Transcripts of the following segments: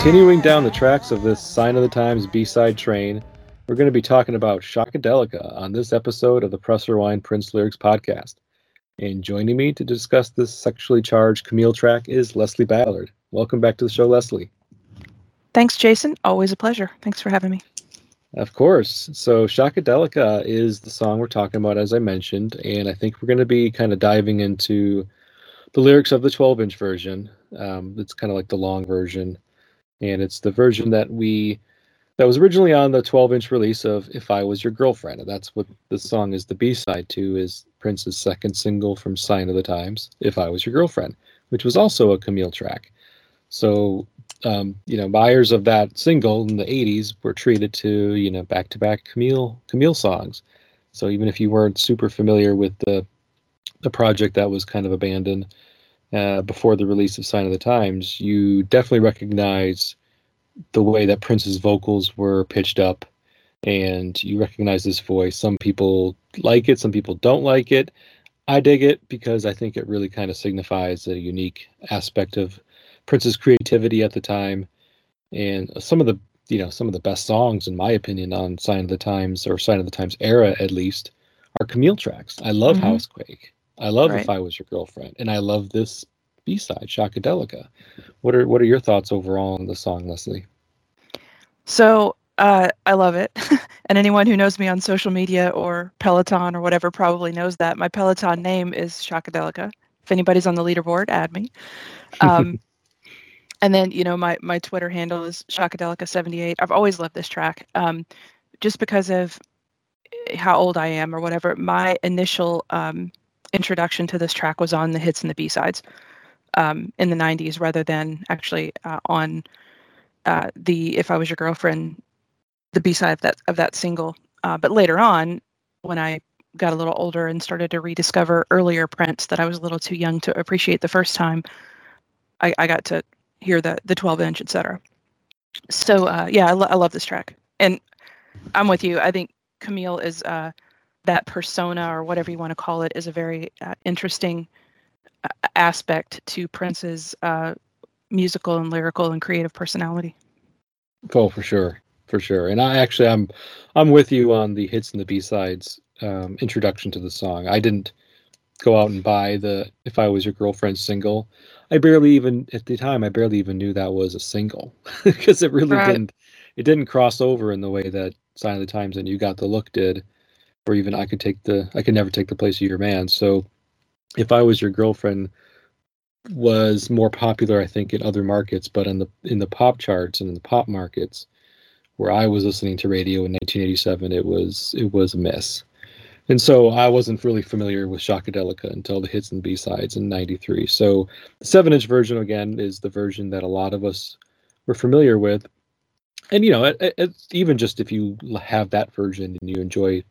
Continuing down the tracks of this Sign of the Times B side train, we're going to be talking about Shockadelica on this episode of the Press Rewind Prince Lyrics podcast. And joining me to discuss this sexually charged Camille track is Leslie Ballard. Welcome back to the show, Leslie. Thanks, Jason. Always a pleasure. Thanks for having me. Of course. So, Shockadelica is the song we're talking about, as I mentioned, and I think we're going to be kind of diving into the lyrics of the 12 inch version. Um, it's kind of like the long version, and it's the version that we that was originally on the 12 inch release of If I Was Your Girlfriend. And that's what the song is the B side to, is Prince's second single from Sign of the Times, If I Was Your Girlfriend, which was also a Camille track. So um, you know, buyers of that single in the 80s were treated to, you know, back to back Camille Camille songs. So even if you weren't super familiar with the the project that was kind of abandoned uh, before the release of Sign of the Times, you definitely recognize the way that Prince's vocals were pitched up and you recognize this voice. Some people like it, some people don't like it. I dig it because I think it really kind of signifies a unique aspect of Prince's creativity at the time, and some of the you know some of the best songs in my opinion on Sign of the Times or Sign of the Times era at least are Camille tracks. I love mm-hmm. Housequake. I love right. If I Was Your Girlfriend, and I love this B side, Shockadelica. What are what are your thoughts overall on the song, Leslie? So uh, I love it, and anyone who knows me on social media or Peloton or whatever probably knows that my Peloton name is Shockadelica. If anybody's on the leaderboard, add me. Um, and then you know my my Twitter handle is Shockadelica78. I've always loved this track, um, just because of eh, how old I am or whatever. My initial um, introduction to this track was on the hits and the B sides um, in the '90s, rather than actually uh, on uh, the "If I Was Your Girlfriend," the B side of that of that single. Uh, but later on, when I got a little older and started to rediscover earlier Prince that I was a little too young to appreciate the first time, I, I got to hear the the 12 inch, etc. So uh, yeah, I, lo- I love this track, and I'm with you. I think Camille is uh, that persona or whatever you want to call it is a very uh, interesting uh, aspect to Prince's uh, musical and lyrical and creative personality. Oh, for sure, for sure. And I actually, I'm, I'm with you on the hits and the B sides um, introduction to the song. I didn't go out and buy the "If I Was Your Girlfriend" single. I barely even at the time I barely even knew that was a single because it really right. didn't it didn't cross over in the way that Sign of the Times and You Got the Look did, or even I could take the I could never take the place of your man. So if I was your girlfriend was more popular I think in other markets, but in the in the pop charts and in the pop markets where I was listening to radio in 1987, it was it was a miss. And so I wasn't really familiar with Shockadelica until the hits and B sides in '93. So the seven inch version again is the version that a lot of us were familiar with. And you know, it, it, even just if you have that version and you enjoy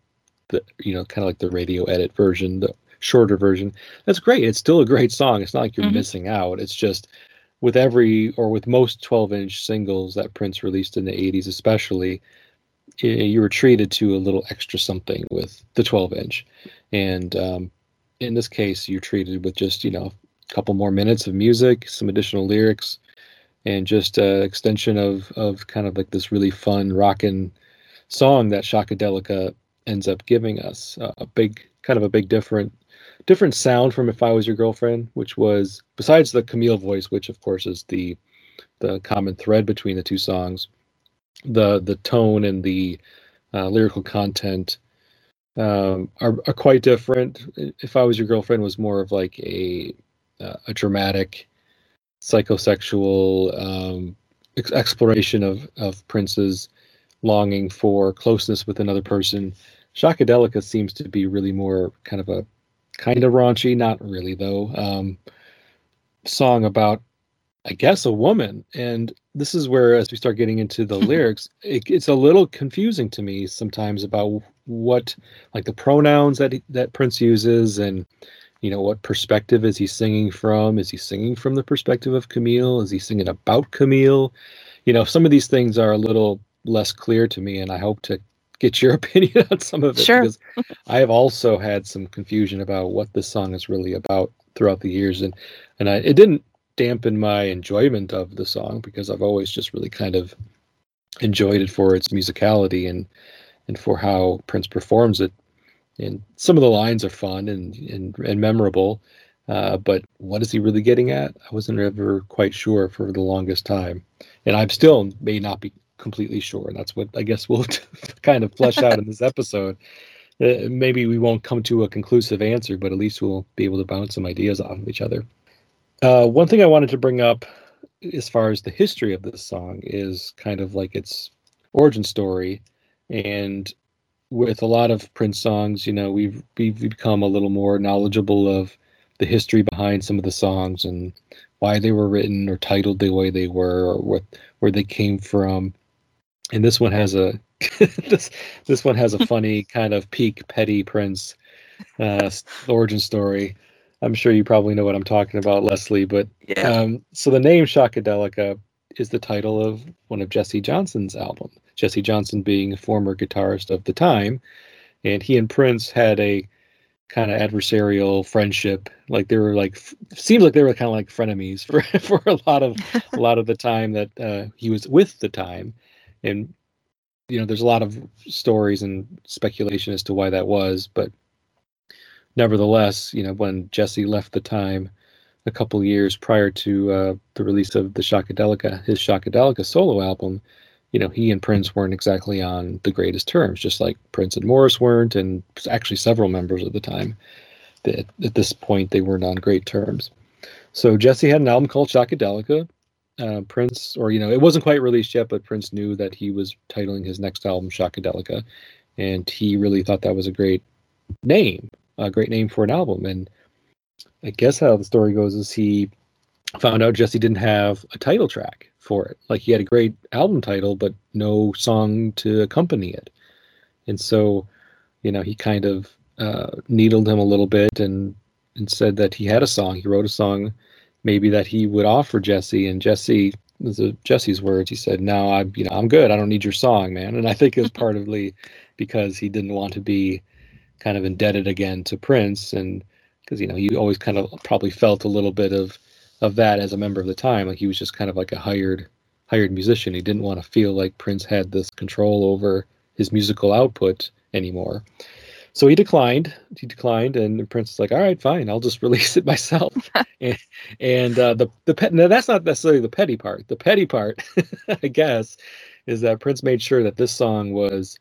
the, you know, kind of like the radio edit version, the shorter version, that's great. It's still a great song. It's not like you're mm-hmm. missing out. It's just with every or with most 12 inch singles that Prince released in the 80s, especially, you were treated to a little extra something with the 12 inch and um, in this case you're treated with just you know a couple more minutes of music some additional lyrics and just an extension of of kind of like this really fun rockin' song that shockadelica ends up giving us uh, a big kind of a big different different sound from if i was your girlfriend which was besides the camille voice which of course is the the common thread between the two songs the the tone and the uh, lyrical content um, are, are quite different. If I was your girlfriend, was more of like a uh, a dramatic, psychosexual um, ex- exploration of of Prince's longing for closeness with another person. Shockadelica seems to be really more kind of a kind of raunchy, not really though. Um, song about I guess a woman. And this is where, as we start getting into the lyrics, it, it's a little confusing to me sometimes about what, like the pronouns that he, that Prince uses, and you know what perspective is he singing from? Is he singing from the perspective of Camille? Is he singing about Camille? You know, some of these things are a little less clear to me, and I hope to get your opinion on some of it sure. because I have also had some confusion about what this song is really about throughout the years, and and I, it didn't dampen my enjoyment of the song because I've always just really kind of enjoyed it for its musicality and and for how Prince performs it. And some of the lines are fun and and, and memorable, uh, but what is he really getting at? I wasn't ever quite sure for the longest time, and I'm still may not be completely sure. And that's what I guess we'll kind of flesh out in this episode. Uh, maybe we won't come to a conclusive answer, but at least we'll be able to bounce some ideas off of each other. Uh, one thing I wanted to bring up as far as the history of this song is kind of like its origin story. And with a lot of Prince songs, you know, we've we've become a little more knowledgeable of the history behind some of the songs and why they were written or titled the way they were or what where they came from. And this one has a this this one has a funny kind of peak petty Prince uh, origin story. I'm sure you probably know what I'm talking about, Leslie. But yeah. um, so the name Shockadelica is the title of one of Jesse Johnson's album. Jesse Johnson being a former guitarist of the time, and he and Prince had a kind of adversarial friendship. Like they were like seems like they were kind of like frenemies for for a lot of a lot of the time that uh, he was with the time, and you know there's a lot of stories and speculation as to why that was, but nevertheless, you know, when Jesse left the time a couple years prior to uh, the release of the Shockadelica, his Shockadelica solo album, you know, he and Prince weren't exactly on the greatest terms, just like Prince and Morris weren't, and actually several members of the time. That at this point they weren't on great terms. So Jesse had an album called Shockadelica. Uh, Prince, or you know, it wasn't quite released yet, but Prince knew that he was titling his next album Shockadelica, and he really thought that was a great name a great name for an album. And I guess how the story goes is he found out Jesse didn't have a title track for it. Like he had a great album title, but no song to accompany it. And so, you know, he kind of uh, needled him a little bit and and said that he had a song. He wrote a song, maybe that he would offer Jesse. And Jesse, is Jesse's words. He said, "No, I'm you know I'm good. I don't need your song, man." And I think it was partly because he didn't want to be kind of indebted again to Prince, and because you know he always kind of probably felt a little bit of of that as a member of the time, like he was just kind of like a hired hired musician. He didn't want to feel like Prince had this control over his musical output anymore. So he declined. He declined, and Prince is like, "All right, fine. I'll just release it myself." and and uh, the the pet. Now that's not necessarily the petty part. The petty part, I guess, is that Prince made sure that this song was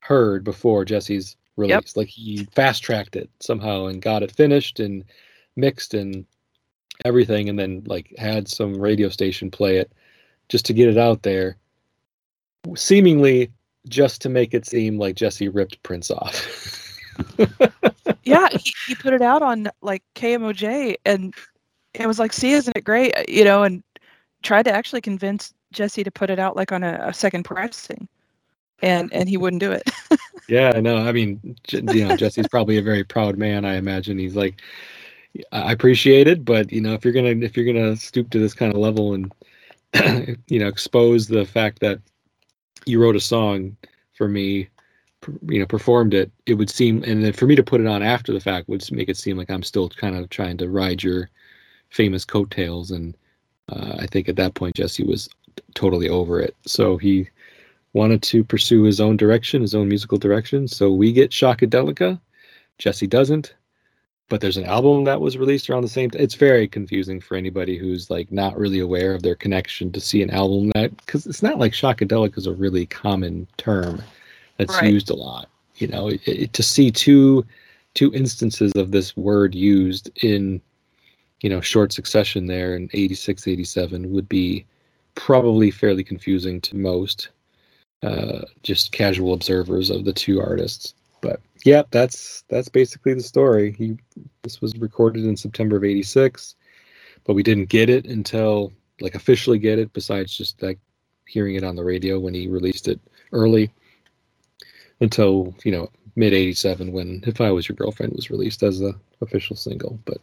heard before Jesse's release. Yep. Like he fast tracked it somehow and got it finished and mixed and everything, and then like had some radio station play it just to get it out there, seemingly just to make it seem like Jesse ripped Prince off. yeah, he, he put it out on like KMOJ and it was like, see, isn't it great? Uh, you know, and tried to actually convince Jesse to put it out like on a, a second pressing and and he wouldn't do it. yeah, I know. I mean, you know, Jesse's probably a very proud man. I imagine he's like, I appreciate it, but you know, if you're gonna if you're gonna stoop to this kind of level and you know expose the fact that you wrote a song for me, you know, performed it, it would seem, and then for me to put it on after the fact would make it seem like I'm still kind of trying to ride your famous coattails, and uh, I think at that point Jesse was totally over it. So he wanted to pursue his own direction, his own musical direction. So we get Shockadelica. Jesse doesn't. But there's an album that was released around the same time. It's very confusing for anybody who's like not really aware of their connection to see an album that because it's not like Shockadelica is a really common term that's right. used a lot. You know, it, it, to see two two instances of this word used in you know short succession there in 86 87 would be probably fairly confusing to most uh, just casual observers of the two artists. But yeah, that's that's basically the story. He this was recorded in September of '86, but we didn't get it until like officially get it. Besides just like hearing it on the radio when he released it early, until you know mid '87 when "If I Was Your Girlfriend" was released as a official single. But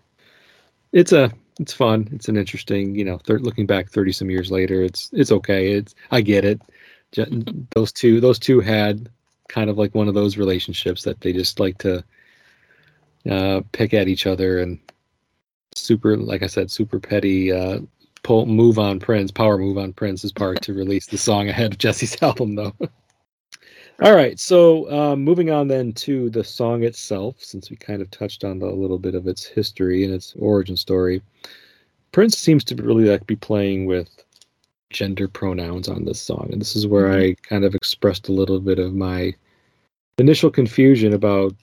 it's a it's fun. It's an interesting you know. Thir- looking back thirty some years later, it's it's okay. It's I get it those two those two had kind of like one of those relationships that they just like to uh, pick at each other and super, like I said, super petty uh, pull, move on Prince, power move on Prince's part to release the song ahead of Jesse's album, though. All right, so um, moving on then to the song itself, since we kind of touched on the, a little bit of its history and its origin story. Prince seems to really like be playing with gender pronouns on this song, and this is where I kind of expressed a little bit of my initial confusion about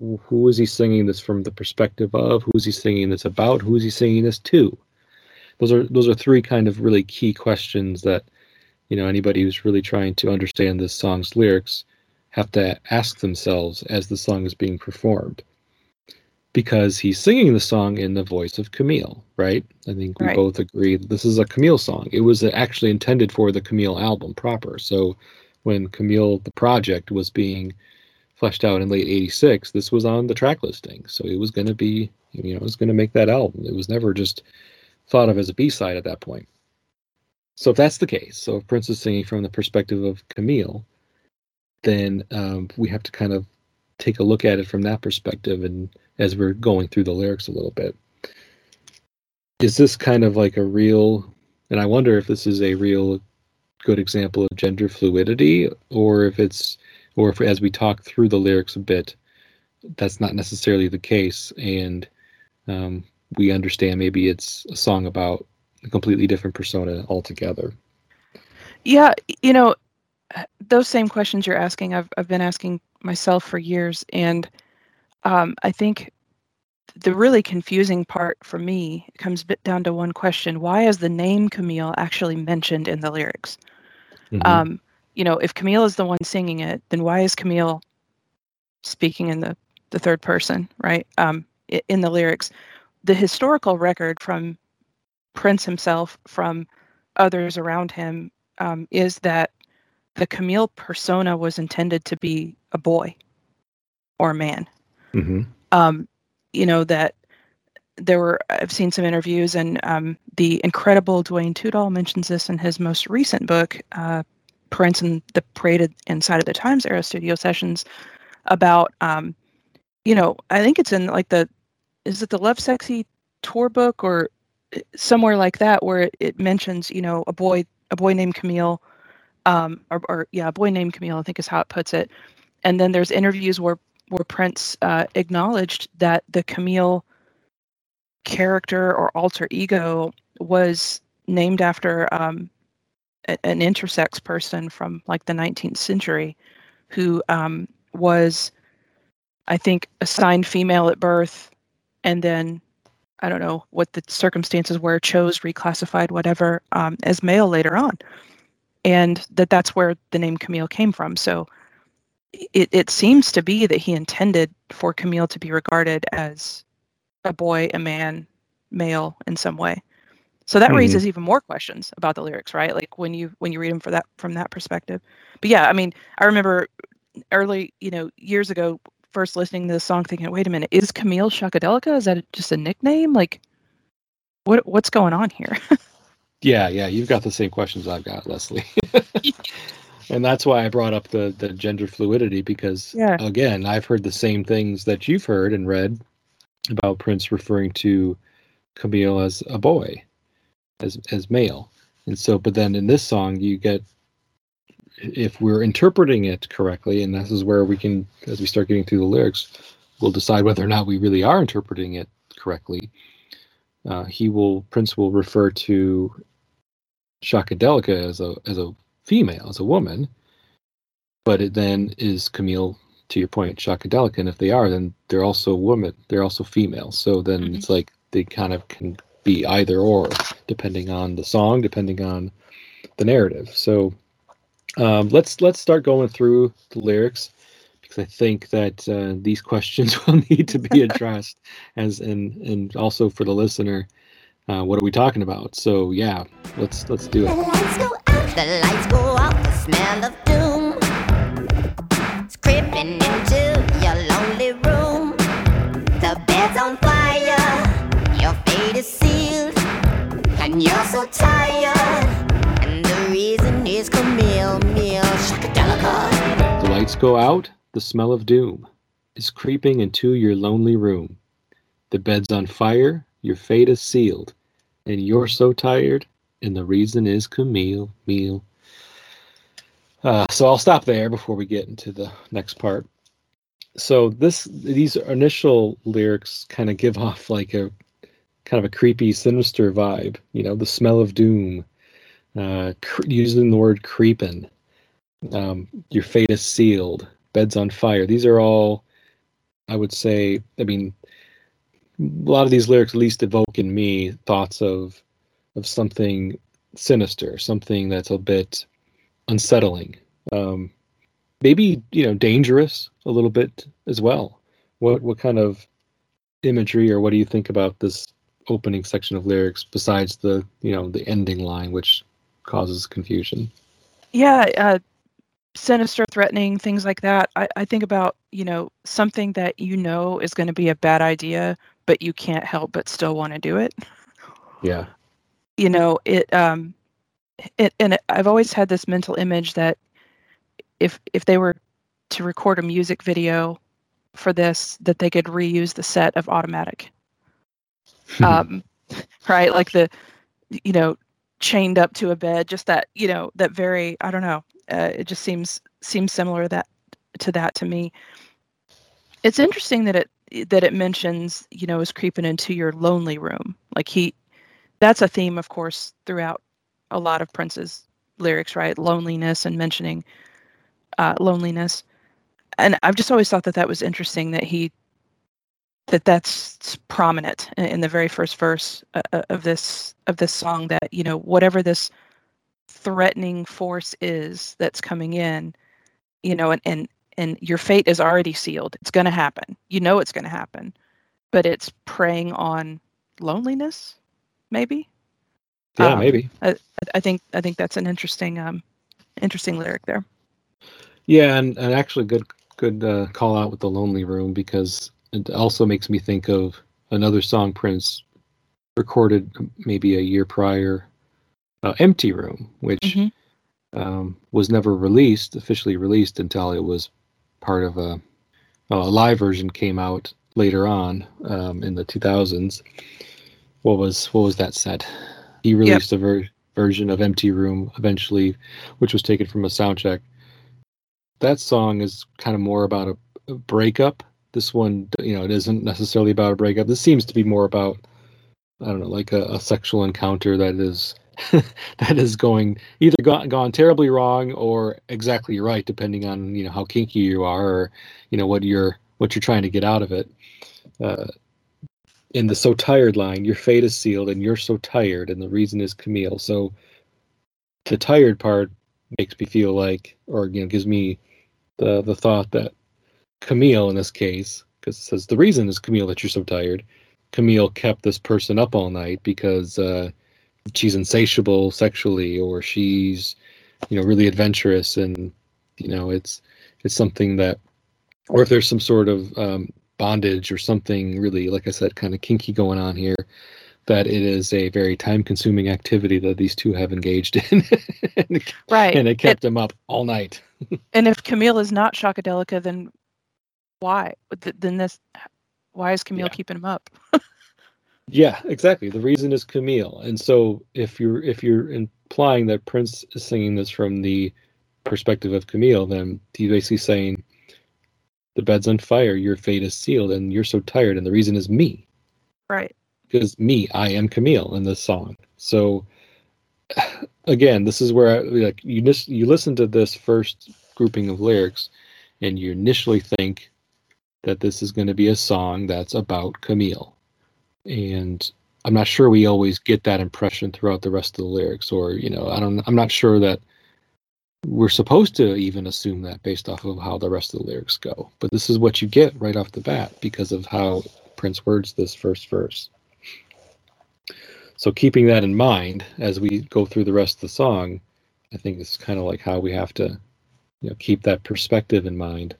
who is he singing this from the perspective of, who is he singing this about, who is he singing this to. Those are those are three kind of really key questions that you know anybody who's really trying to understand this song's lyrics have to ask themselves as the song is being performed because he's singing the song in the voice of Camille, right? I think we Right. both agree that this is a Camille song. It was actually intended for the Camille album proper. So when Camille, the project, was being fleshed out in late 86, this was on the track listing. So it was going to be, you know, it was going to make that album. It was never just thought of as a B side at that point. So if that's the case, so if Prince is singing from the perspective of Camille, then um, we have to kind of take a look at it from that perspective and as we're going through the lyrics a little bit. Is this kind of like a real, and I wonder if this is a real good example of gender fluidity, or if it's, or if as we talk through the lyrics a bit, that's not necessarily the case, and um, we understand maybe it's a song about a completely different persona altogether. Yeah, you know, those same questions you're asking, I've I've been asking myself for years, and um, I think the really confusing part for me comes bit down to one question: Why is the name Camille actually mentioned in the lyrics? Mhm. Um, you know, if Camille is the one singing it, then why is Camille speaking in the the third person, right? Um, in the lyrics, the historical record from Prince himself, from others around him, um, is that the Camille persona was intended to be a boy or a man. Mhm. Um, you know that there were I've seen some interviews, and um, the incredible Duane Tudahl mentions this in his most recent book, uh, Prince and the Parade Inside of the Times era studio sessions, about um, you know I think it's in like the is it the Lovesexy tour book or somewhere like that where it, it mentions you know a boy a boy named Camille, um, or, or yeah a boy named Camille I think is how it puts it, and then there's interviews where where Prince uh, acknowledged that the Camille character or alter ego was named after um, a- an intersex person from like the 19th century who um, was, I think, assigned female at birth and then I don't know what the circumstances were, chose, reclassified, whatever, um, as male later on. And that that's where the name Camille came from. So it, it seems to be that he intended for Camille to be regarded as a boy, a man, male in some way. So that Mhm. raises even more questions about the lyrics, right? Like when you when you read them for that from that perspective. But yeah, I mean, I remember early, you know, years ago, first listening to the song, thinking, "Wait a minute, is Camille Shockadelica? Is that just a nickname? Like, what what's going on here?" Yeah, yeah, you've got the same questions I've got, Leslie. and that's why I brought up the the gender fluidity because Yeah. again, I've heard the same things that you've heard and read about Prince referring to Camille as a boy, as as male. And so but then in this song you get if we're interpreting it correctly, and this is where we can as we start getting through the lyrics, we'll decide whether or not we really are interpreting it correctly. Uh, he will Prince will refer to Shockadelica as a as a female, as a woman, but it then is Camille to your point, Shockadelica, and if they are, then they're also women, they're also female. So then Mhm. it's like they kind of can be either or, depending on the song, depending on the narrative. So um, let's let's start going through the lyrics because I think that uh, these questions will need to be addressed as and and also for the listener, uh, what are we talking about? So yeah, let's let's do The it. lights go out, the lights go out, the smell of doom. It's creeping into your lonely room. The bed's on fire, your fate is sealed, and you're so tired. The lights go out. The smell of doom is creeping into your lonely room. The bed's on fire, your fate is sealed, and you're so tired, and the reason is Camille, meal. Uh, so I'll stop there before we get into the next part. So this these initial lyrics kind of give off like a kind of a creepy, sinister vibe. You know, the smell of doom, uh, using the word creeping. Um, your fate is sealed. Bed's on fire. These are all, I would say. I mean, a lot of these lyrics at least evoke in me thoughts of of something sinister, something that's a bit unsettling. Um, maybe you know dangerous a little bit as well. What what kind of imagery or what do you think about this opening section of lyrics besides the you know the ending line which causes confusion? Yeah, uh, sinister, threatening, things like that. I, I think about you know something that you know is going to be a bad idea, but you can't help but still want to do it. Yeah. You know it. Um, it and it, I've always had this mental image that if if they were to record a music video for this, that they could reuse the set of Automatic. um, right, like the you know chained up to a bed, just that you know that very I don't know. Uh, it just seems seems similar that to that to me. It's interesting that it that it mentions you know is creeping into your lonely room. Like he, that's a theme, of course, throughout a lot of Prince's lyrics, right? Loneliness and mentioning uh, loneliness. And I've just always thought that that was interesting that he that that's prominent in, the very first verse uh, uh, of this of this song that you know whatever this threatening force is that's coming in you know and and and your fate is already sealed it's going to happen you know it's going to happen but it's preying on loneliness maybe Yeah, Um, maybe. I, I think I think that's an interesting um interesting lyric there. Yeah, and, and actually good good uh, call out with the lonely room because it also makes me think of another song Prince recorded maybe a year prior, uh, "Empty Room," which Mhm. um, was never released officially released until it was part of a, well, a live version came out later on um, in the 2000s. What was what was that set? He released a ver- version of "Empty Room" eventually, which was taken from a soundcheck that song is kind of more about a, a breakup. This one, you know, it isn't necessarily about a breakup. This seems to be more about, I don't know, like a, a sexual encounter that is that is going either gone, gone terribly wrong or exactly right, depending on you know how kinky you are or you know what you're what you're trying to get out of it. Uh, in the so tired line, your fate is sealed and you're so tired, and the reason is Camille. So the tired part makes me feel like, or you know, gives me the the thought that Camille in this case, because it says the reason is Camille that you're so tired. Camille kept this person up all night because uh, she's insatiable sexually, or she's you know really adventurous, and you know it's it's something that, or if there's some sort of um, bondage or something really, like I said, kind of kinky going on here. That it is a very time-consuming activity that these two have engaged in, and, it, Right. and it kept them up all night. and if Camille is not Shockadelica, then why? Then this, why is Camille Yeah. keeping him up? Yeah, exactly. The reason is Camille, and so if you're if you're implying that Prince is singing this from the perspective of Camille, then he's basically saying, "The bed's on fire, your fate is sealed, and you're so tired, and the reason is me, Right. because me, I am Camille in this song." So again, this is where I, like you just you listen to this first grouping of lyrics, and you initially think that this is going to be a song that's about Camille and I'm not sure we always get that impression throughout the rest of the lyrics, or you know, I don't, I'm not sure that we're supposed to even assume that based off of how the rest of the lyrics go. But this is what you get right off the bat because of how Prince words this first verse. So keeping that in mind as we go through the rest of the song, I think it's kind of like how we have to, you know, keep that perspective in mind,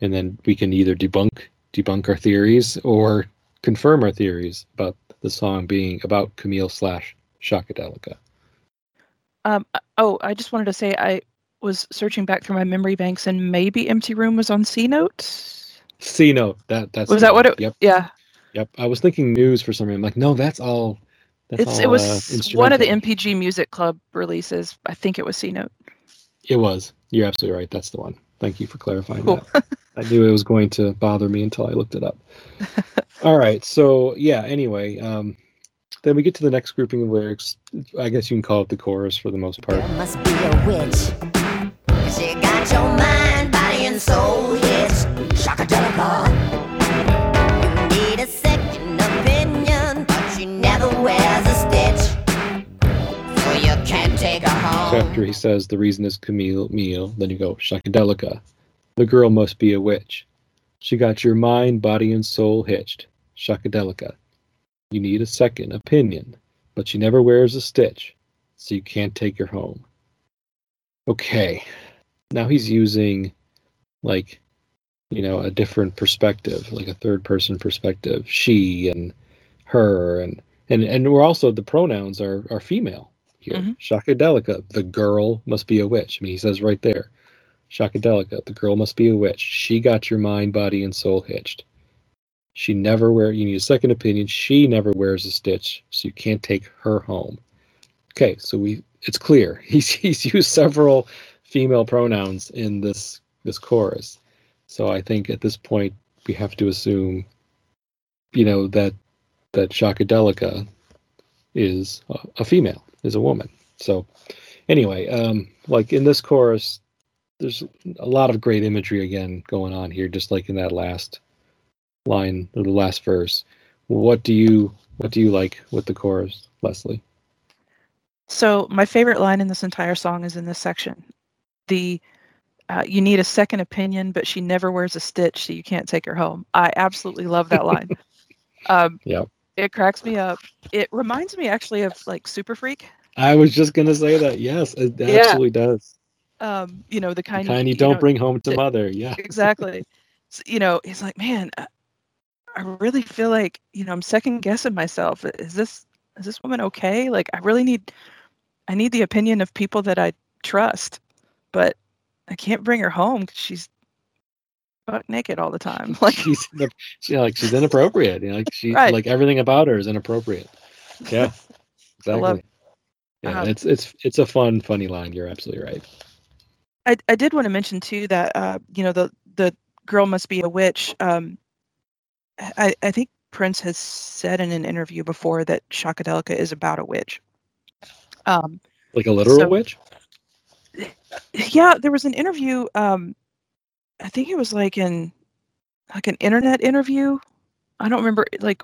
and then we can either debunk debunk our theories or confirm our theories about the song being about Camille slash Shockadelica. Um, uh, oh, I just wanted to say I was searching back through my memory banks, and maybe Empty Room was on C Note. C note. That that's Was that what it? Yep. Yeah. Yep. I was thinking news for some reason. I'm like, no, that's all. That's It's all, it uh, was one of the. NPG Music Club releases. I think it was C Note. It was. You're absolutely right. That's the one. Thank you for clarifying Cool. that. I knew it was going to bother me until I looked it up. All right. So yeah. Anyway, um, then we get to the next grouping of lyrics. I guess you can call it the chorus for the most part. There must be a witch. She got your mind, body, and soul hitched. Shockadelica. You need a second opinion, but she never wears a stitch. So you can't take her So after he says the reason is Camille meal, then you go Shockadelica. The girl must be a witch. She got your mind, body, and soul hitched. Shockadelica. You need a second opinion, but she never wears a stitch, so you can't take her home. Okay. Now he's using like you know, a different perspective, like a third person perspective. She and her and and and we're also the pronouns are are female here. Mhm. Shockadelica, the girl must be a witch. I mean, he says right there, Shockadelica, the girl must be a witch. She got your mind, body, and soul hitched. She never wear. You need a second opinion. She never wears a stitch, so you can't take her home. Okay, so we it's clear he's he's used several female pronouns in this this chorus. So I think at this point we have to assume, you know, that that Shockadelica is a, a female, is a woman. So anyway, um, like in this chorus, there's a lot of great imagery again going on here, just like in that last line or the last verse. What do you what do you like with the chorus, Leslie? So my favorite line in this entire song is in this section. The uh, you need a second opinion, but she never wears a stitch, so you can't take her home. I absolutely love that line. um, Yep. It cracks me up. It reminds me actually of like Super Freak. I was just gonna say that. Yes, it Yeah. absolutely does. Um, you know the The kind, kind you you don't know, bring home to mother. Yeah. exactly. S- you know, he's like, man, I, I really feel like you know I'm second guessing myself. Is this is this woman okay? Like, I really need, I need the opinion of people that I trust, but I can't bring her home because she's butt naked all the time. Like, she's she, like she's inappropriate. You know, like she Right. like everything about her is inappropriate. Yeah. I love Exactly. Yeah, Um, it's it's it's a fun, funny line. You're absolutely right. I, I did want to mention too that uh, you know the the girl must be a witch. Um, I I think Prince has said in an interview before that Shockadelica is about a witch. Um, Like a literal So- witch. yeah, there was an interview. Um, I think it was like in like an internet interview. I don't remember, like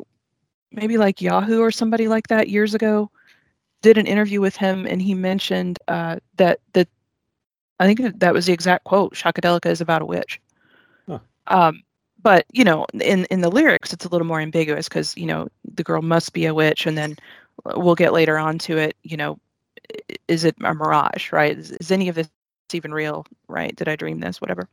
maybe like Yahoo or somebody like that years ago. Did an interview with him, and he mentioned uh, that that I think that- was the exact quote. Shockadelica is about a witch. Huh. Um, but you know, in in the lyrics, it's a little more ambiguous because you know the girl must be a witch, and then we'll get later on to it. You know, is it a mirage? Right? Is, is any of this even real? Right? Did I dream this? Whatever.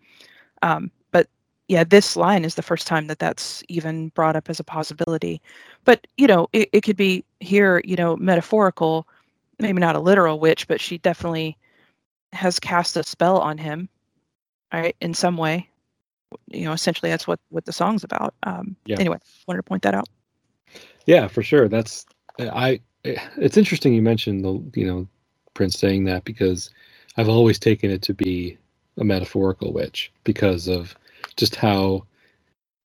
Um, but yeah, this line is the first time that that's even brought up as a possibility. But you know, it, it could be here. You know, metaphorical, maybe not a literal witch, but she definitely has cast a spell on him, right? In some way. You know, essentially that's what what the song's about. Um, Yeah. Anyway, wanted to point that out. Yeah, for sure. That's I. It's interesting you mentioned the you know Prince saying that because I've always taken it to be a metaphorical witch because of just how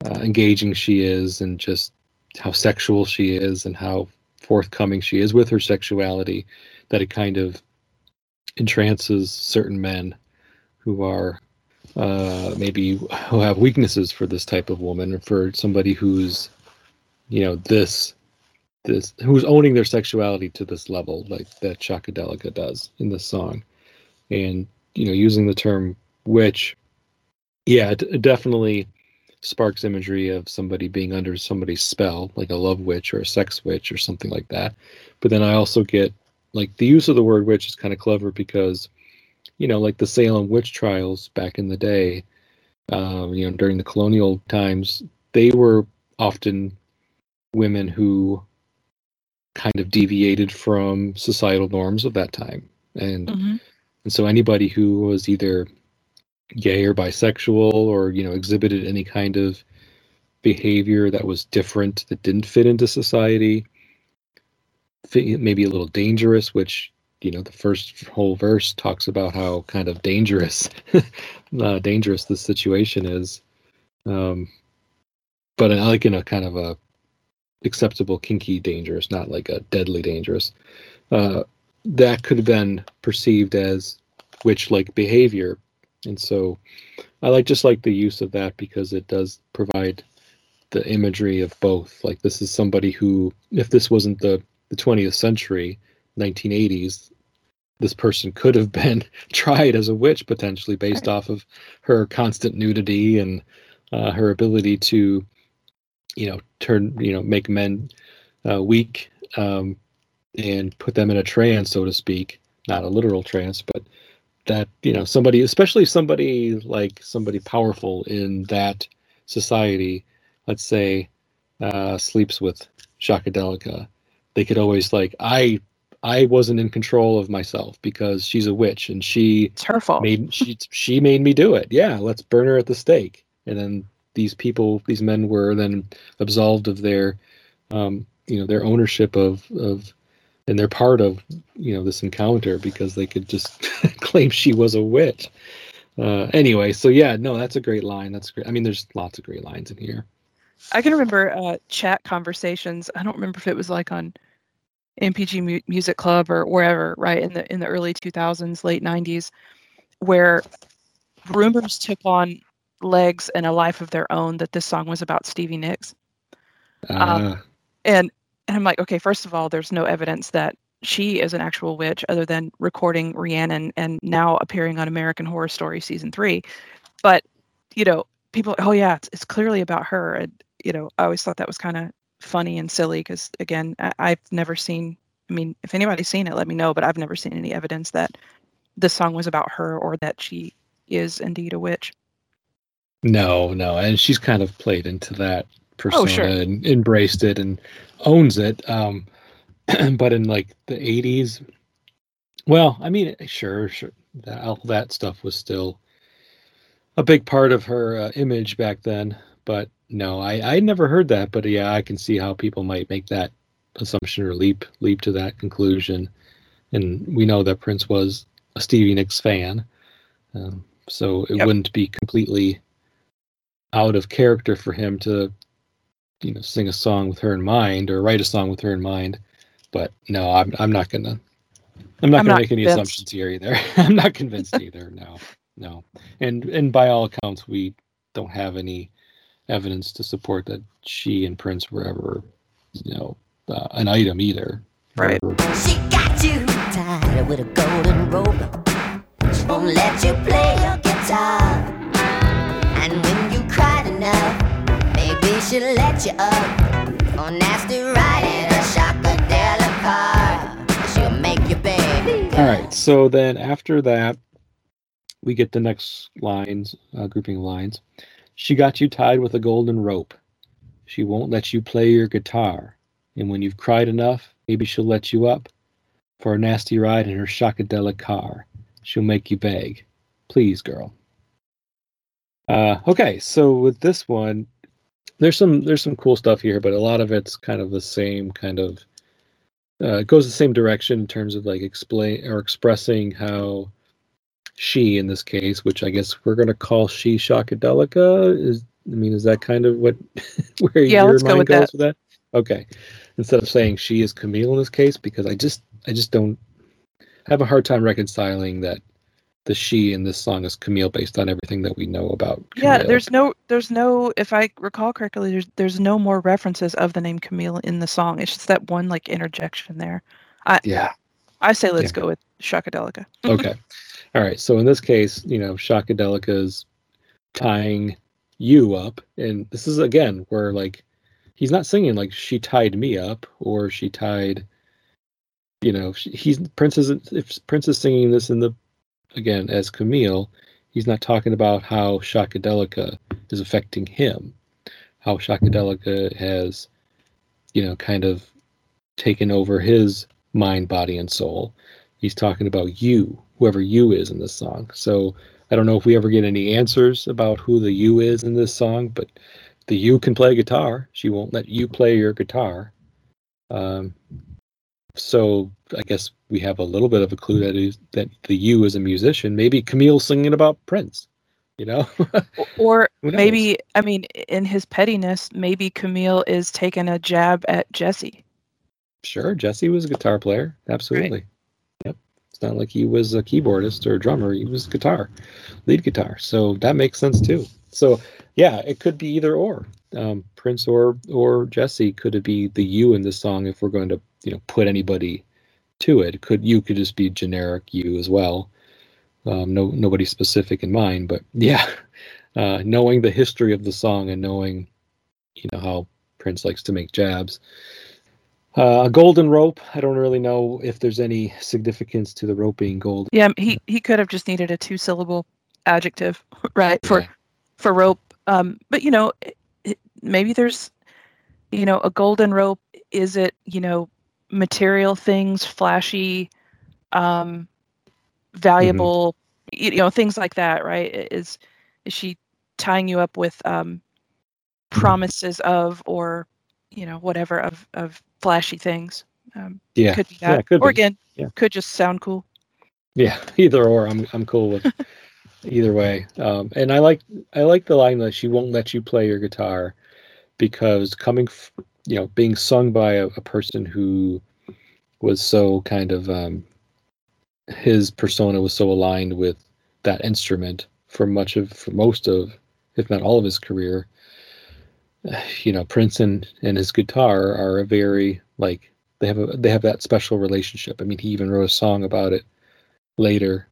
uh, engaging she is and just how sexual she is and how forthcoming she is with her sexuality that it kind of entrances certain men who are uh, maybe who have weaknesses for this type of woman or for somebody who's you know this this who's owning their sexuality to this level like that Shockadelica does in this song. And you know using the term witch yeah it, it definitely sparks imagery of somebody being under somebody's spell like a love witch or a sex witch or something like that. But then i also get like the use of the word witch is kind of clever because you know like the salem witch trials back in the day um, you know during the colonial times they were often women who kind of deviated from societal norms of that time. And and so anybody who was either gay or bisexual or you know exhibited any kind of behavior that was different, that didn't fit into society, maybe a little dangerous, which you know the first whole verse talks about how kind of dangerous, uh, dangerous the situation is. Um, but I like in a kind of a acceptable, kinky dangerous, not like a deadly dangerous. Uh, that could have been perceived as witch-like behavior, and so I like just like the use of that because it does provide the imagery of both. Like this is somebody who, if this wasn't the the 20th century, 1980s, this person could have been tried as a witch potentially based off of her constant nudity and uh, her ability to, you know, turn, you know, make men uh, weak um, and put them in a trance, so to speak. Not a literal trance, but that you know somebody, especially somebody like somebody powerful in that society, let's say, uh, sleeps with Shockadelica they could always like I I wasn't in control of myself because she's a witch and she It's her fault. made she she made me do it. Yeah, let's burn her at the stake. And then these people, these men were then absolved of their um, you know, their ownership of of and they're part of, you know, this encounter because they could just claim she was a witch. Uh, anyway, so yeah, no, that's a great line. That's great. I mean, there's lots of great lines in here. I can remember uh, chat conversations. I don't remember if it was like on NPG Mu- Music Club or wherever, right in the in the early 2000s, late 90s, where rumors took on legs and a life of their own that this song was about Stevie Nicks. Uh, And and I'm like, okay, first of all, there's no evidence that she is an actual witch other than recording Rhiannon and now appearing on American Horror Story season three. But you know, people, oh yeah, it's, it's clearly about her. And you know, I always thought that was kind of funny and silly because again, I, I've never seen. I mean, if anybody's seen it, let me know. But I've never seen any evidence that this song was about her or that she is indeed a witch. No, no, and she's kind of played into that persona Oh, sure. and embraced it and owns it. Um, but in like the '80s, well, I mean, sure, sure, that all that stuff was still a big part of her uh, image back then. But no, I I never heard that. But yeah, I can see how people might make that assumption or leap leap to that conclusion. And we know that Prince was a Stevie Nicks fan, um, so it Yep. wouldn't be completely out of character for him to you know sing a song with her in mind or write a song with her in mind but no i'm, I'm not gonna i'm not I'm gonna not make any convinced. assumptions here either i'm not convinced either no no and and by all accounts we don't have any evidence to support that she and prince were ever you know uh, an item either Right. Or- She got you tied with a golden rope. She won't let you play your guitar. And when you cried enough, maybe she'll let you up. For nasty riding a shockadelic car. She'll make you beg. All right. So then after that, we get the next lines, uh, grouping of lines. She got you tied with a golden rope. She won't let you play your guitar. And when you've cried enough, maybe she'll let you up for a nasty ride in her shockadelic car. She'll make you beg. Please, girl. Uh, okay, so with this one, there's some there's some cool stuff here, but a lot of it's kind of the same kind of uh, it goes the same direction in terms of like explain or expressing how she in this case, which I guess we're gonna call she shockadelica, is I mean, is that kind of what where Yeah, your let's go mind goes that. with that? Okay. Instead of saying she is Camille in this case, because I just I just don't have a hard time reconciling that the she in this song is Camille based on everything that we know about Yeah, there's no, there's no, if I recall correctly, there's there's no more references of the name Camille in the song. It's just that one like interjection there. yeah. I say let's Yeah. go with Shockadelica. Okay. All right. So in this case, you know, Shockadelica is tying you up. And this is again where like he's not singing like she tied me up or she tied you know, she, he's Prince is if Prince is singing this in the again as Camille, he's not talking about how Shockadelica is affecting him. How Shockadelica has, you know, kind of taken over his mind, body, and soul. He's talking about you, whoever you is in this song. So I don't know if we ever get any answers about who the you is in this song, but the you can play guitar. She won't let you play your guitar. Um, so I guess we have a little bit of a clue that is that the you is a musician. Maybe Camille singing about Prince. You know, Or maybe, I mean, in his pettiness, maybe Camille is taking a jab at Jesse. sure. Jesse was a guitar player. Absolutely. Not like he was a keyboardist or a drummer. He was guitar, lead guitar. So that makes sense too. So yeah, it could be either or. Um, Prince or or Jesse could it be the you in this song if we're going to you know put anybody to it. Could you could just be generic you as well. Um, no nobody specific in mind, but yeah, uh, knowing the history of the song and knowing you know how Prince likes to make jabs. Uh, a golden rope. I don't really know if there's any significance to the rope being gold. Yeah, he he could have just needed a two syllable adjective, right? For Yeah. for rope. Um, but you know, it, it, maybe there's, you know, a golden rope. Is it you know, material things, flashy, um, valuable, you know, things like that, right? Is is she tying you up with um, promises of or you know whatever of of flashy things? Um, Yeah, could be yeah, that. could or be. again, Yeah. could just sound cool. Yeah, either or. I'm I'm cool with either way. Um, and I like I like the line that she won't let you play your guitar because coming, f- you know, being sung by a, a person who was so kind of um, his persona was so aligned with that instrument for much of for most of if not all of his career. You know, Prince and, and his guitar are a very like they have a they have that special relationship. I mean, he even wrote a song about it later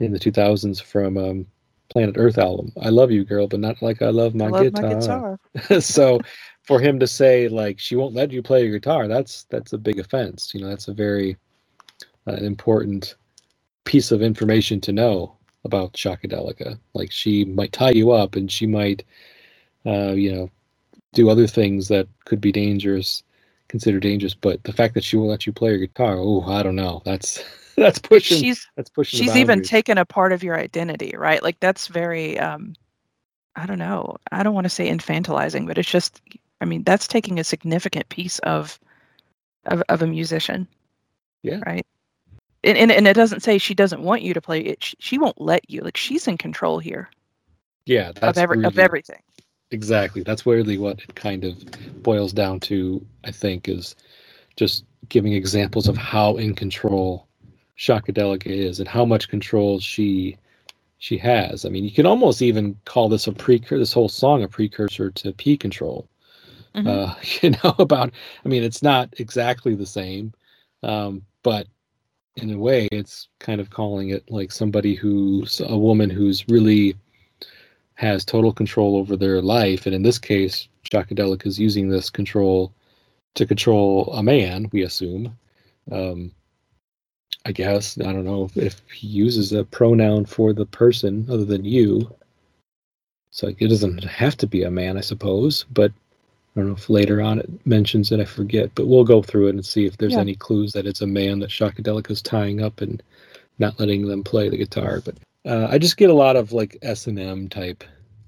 in the 2000s from um, Planet Earth album. I love you, girl, but not like I love my I love guitar. my guitar. so for him to say like she won't let you play your guitar, that's that's a big offense. You know, that's a very uh, important piece of information to know about Shockadelica. Like she might tie you up, and she might, uh, you know, do other things that could be dangerous, considered dangerous. But the fact that she won't let you play your guitar, oh, I don't know. That's that's pushing. She's that's pushing. she's even taken a part of your identity, right? Like that's very um I don't know. I don't want to say infantilizing, but it's just I mean, that's taking a significant piece of of, of a musician. Yeah. Right. And, and and it doesn't say she doesn't want you to play it. She, she won't let you. Like she's in control here yeah, that's of every of everything. Exactly. That's really what it kind of boils down to, I think, is just giving examples of how in control Shockadelica is and how much control she she has. I mean, you can almost even call this a precursor this whole song a precursor to P control. Mhm. Uh, you know, about I mean, it's not exactly the same, um, but in a way it's kind of calling it like somebody who's a woman who's really has total control over their life and in this case Shockadelic is using this control to control a man we assume um, i guess i don't know if, he uses a pronoun for the person other than you so it doesn't have to be a man i suppose but i don't know if later on it mentions it i forget but we'll go through it and see if there's Yeah. any clues that it's a man that Shockadelic is tying up and not letting them play the guitar but uh, I just get a lot of like S and M type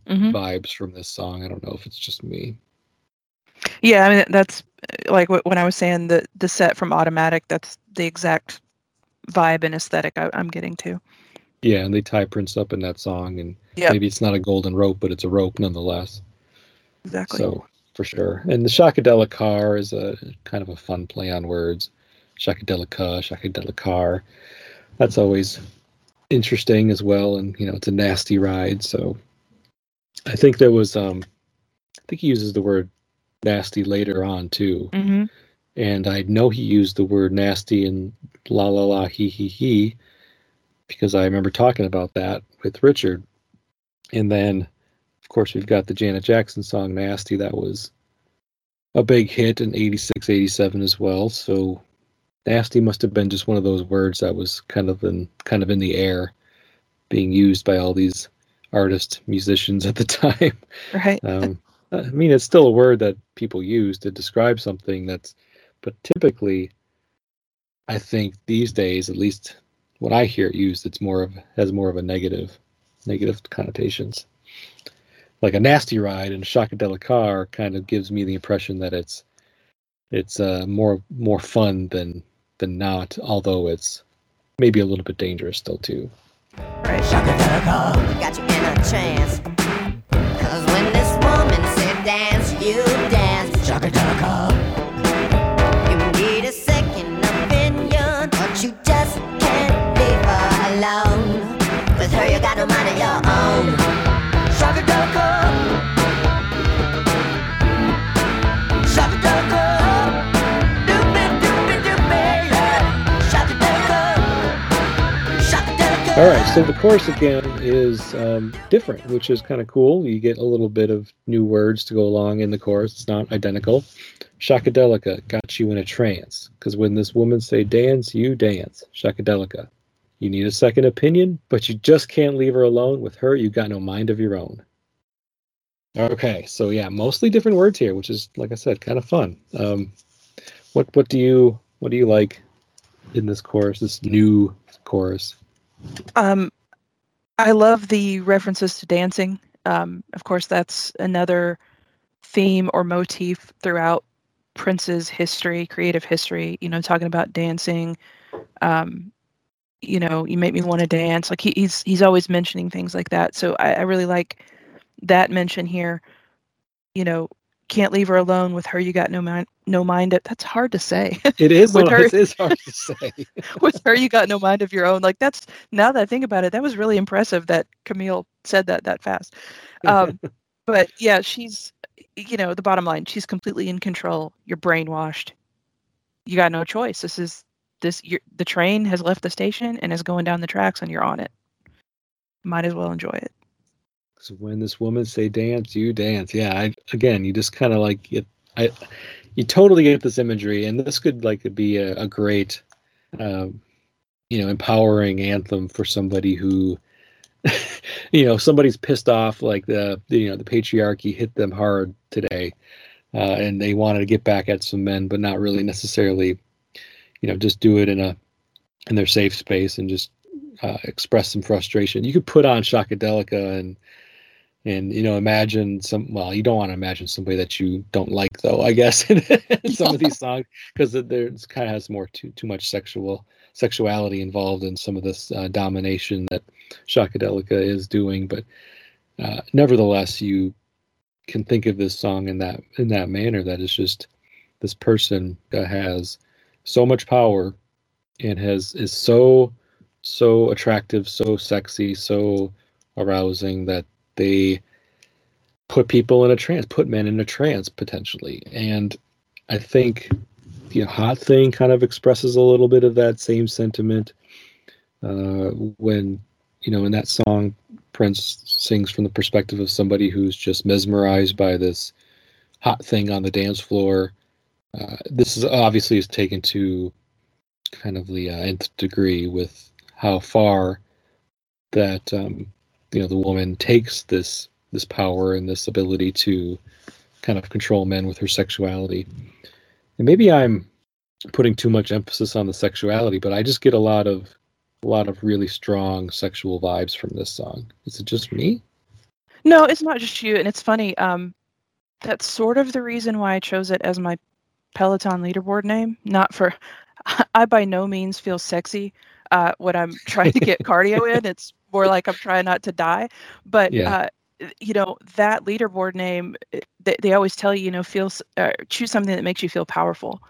Mhm. vibes from this song. I don't know if it's just me. Yeah, I mean that's uh, like wh- when I was saying the the set from Automatic. That's the exact vibe and aesthetic I, I'm getting to. Yeah, and they tie Prince up in that song, and Yep. maybe it's not a golden rope, but it's a rope nonetheless. Exactly. So for sure. And the Shockadelic car is a kind of a fun play on words. Shockadelica, Shockadelic car. That's always interesting as well. And you know, it's a nasty ride. So I think there was um I think he uses the word nasty later on too. hmm and I know he used the word nasty and la la la he he he because I remember talking about that with Richard. And then of course we've got the Janet Jackson song Nasty that was a big hit in 86 87 as well. So nasty must have been just one of those words that was kind of in kind of in the air being used by all these artists, musicians at the time. Right. Um, I mean, it's still a word that people use to describe something that's, but typically, I think these days, at least when I hear it used, it's more of has more of a negative, negative connotations. like a nasty ride in a Shockadelic car kind of gives me the impression that it's it's uh, more more fun than than not, although it's maybe a little bit dangerous still too. Got you in a. Cause when this woman said dance, you dance. All right, so the chorus again is um, different, which is kind of cool. You get a little bit of new words to go along in the chorus. It's not identical. Shockadelica got you in a trance because when this woman say dance, you dance. Shockadelica. You need a second opinion, but you just can't leave her alone. With her, you got no mind of your own. Okay, so yeah, mostly different words here, which is like I said, kind of fun. Um, what what do you what do you like in this chorus? This new chorus. Um, I love the references to dancing. Um, of course, that's another theme or motif throughout Prince's history, creative history. You know, talking about dancing. Um, you know, you make me want to dance. Like he, he's he's always mentioning things like that. So I, I really like that mention here. You know, can't leave her alone. With her, you got no mind. No mind. That's hard to say. It is With her- it is hard to say. with her you got no mind of your own like that's now that i think about it that was really impressive that camille said that that fast um, but yeah she's you know the bottom line she's completely in control you're brainwashed you got no choice this is this you the train has left the station and is going down the tracks and you're on it might as well enjoy it When this woman say dance, you dance. Yeah, I, again, you just kind of like get, I, you totally get this imagery, and this could like be a, a great, um, you know, empowering anthem for somebody who, you know, somebody's pissed off, like the, the you know the patriarchy hit them hard today, uh, and they wanted to get back at some men, but not really necessarily, you know, just do it in a in their safe space and just uh, express some frustration. You could put on Shockadelica and and you know imagine some. Well, you don't want to imagine somebody that you don't like, though. I guess in, some of these songs because there's kind of has more too too much sexual sexuality involved in some of this uh, domination that Shockadelica is doing. But uh, nevertheless, you can think of this song in that in that manner. That is just this person that has so much power and has is so so attractive, so sexy, so arousing that they put people in a trance, put men in a trance potentially. And I think know, Hot Thing kind of expresses a little bit of that same sentiment. Uh, when you know, in that song, Prince sings from the perspective of somebody who's just mesmerized by this hot thing on the dance floor. Uh, this is obviously is taken to kind of the uh, nth degree with how far that um, you know the woman takes this this power and this ability to kind of control men with her sexuality. And maybe I'm putting too much emphasis on the sexuality, but I just get a lot of a lot of really strong sexual vibes from this song. Is it just me? No, it's not just you, and it's funny. Um, that's sort of the reason why I chose it as my Peloton leaderboard name. Not for, I by no means feel sexy uh, when I'm trying to get cardio in. It's more like I'm trying not to die. But Yeah. uh, you know that leaderboard name, eh, they, they always tell you, you know, feel uh, choose something that makes you feel powerful.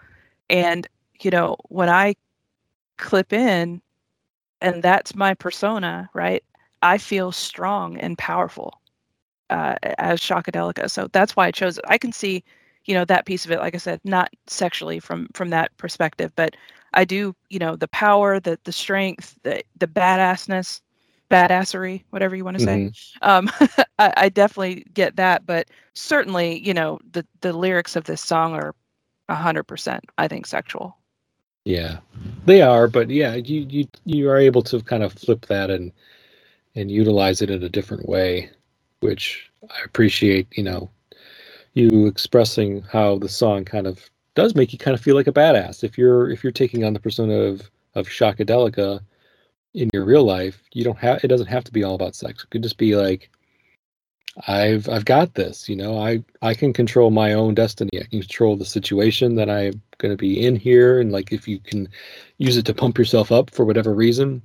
And you know when I clip in, and that's my persona, right? I feel strong and powerful uh, as Shockadelica. So that's why I chose it. I can see, you know, that piece of it. Like I said, not sexually from from that perspective, but I do, you know, the power, the the strength, the the badassness, badassery, whatever you want to say. Um, I, I definitely get that, but certainly, you know, the the lyrics of this song are a hundred percent, I think, sexual. Yeah, they are, but yeah, you you you are able to kind of flip that and and utilize it in a different way, which I appreciate. You know, you expressing how the song kind of does make you kind of feel like a badass. If you're if you're taking on the persona of of Shockadelica in your real life, you don't have it doesn't have to be all about sex. It could just be like I've I've got this. You know, I I can control my own destiny. I can control the situation that I'm going to be in here, and like if you can use it to pump yourself up for whatever reason,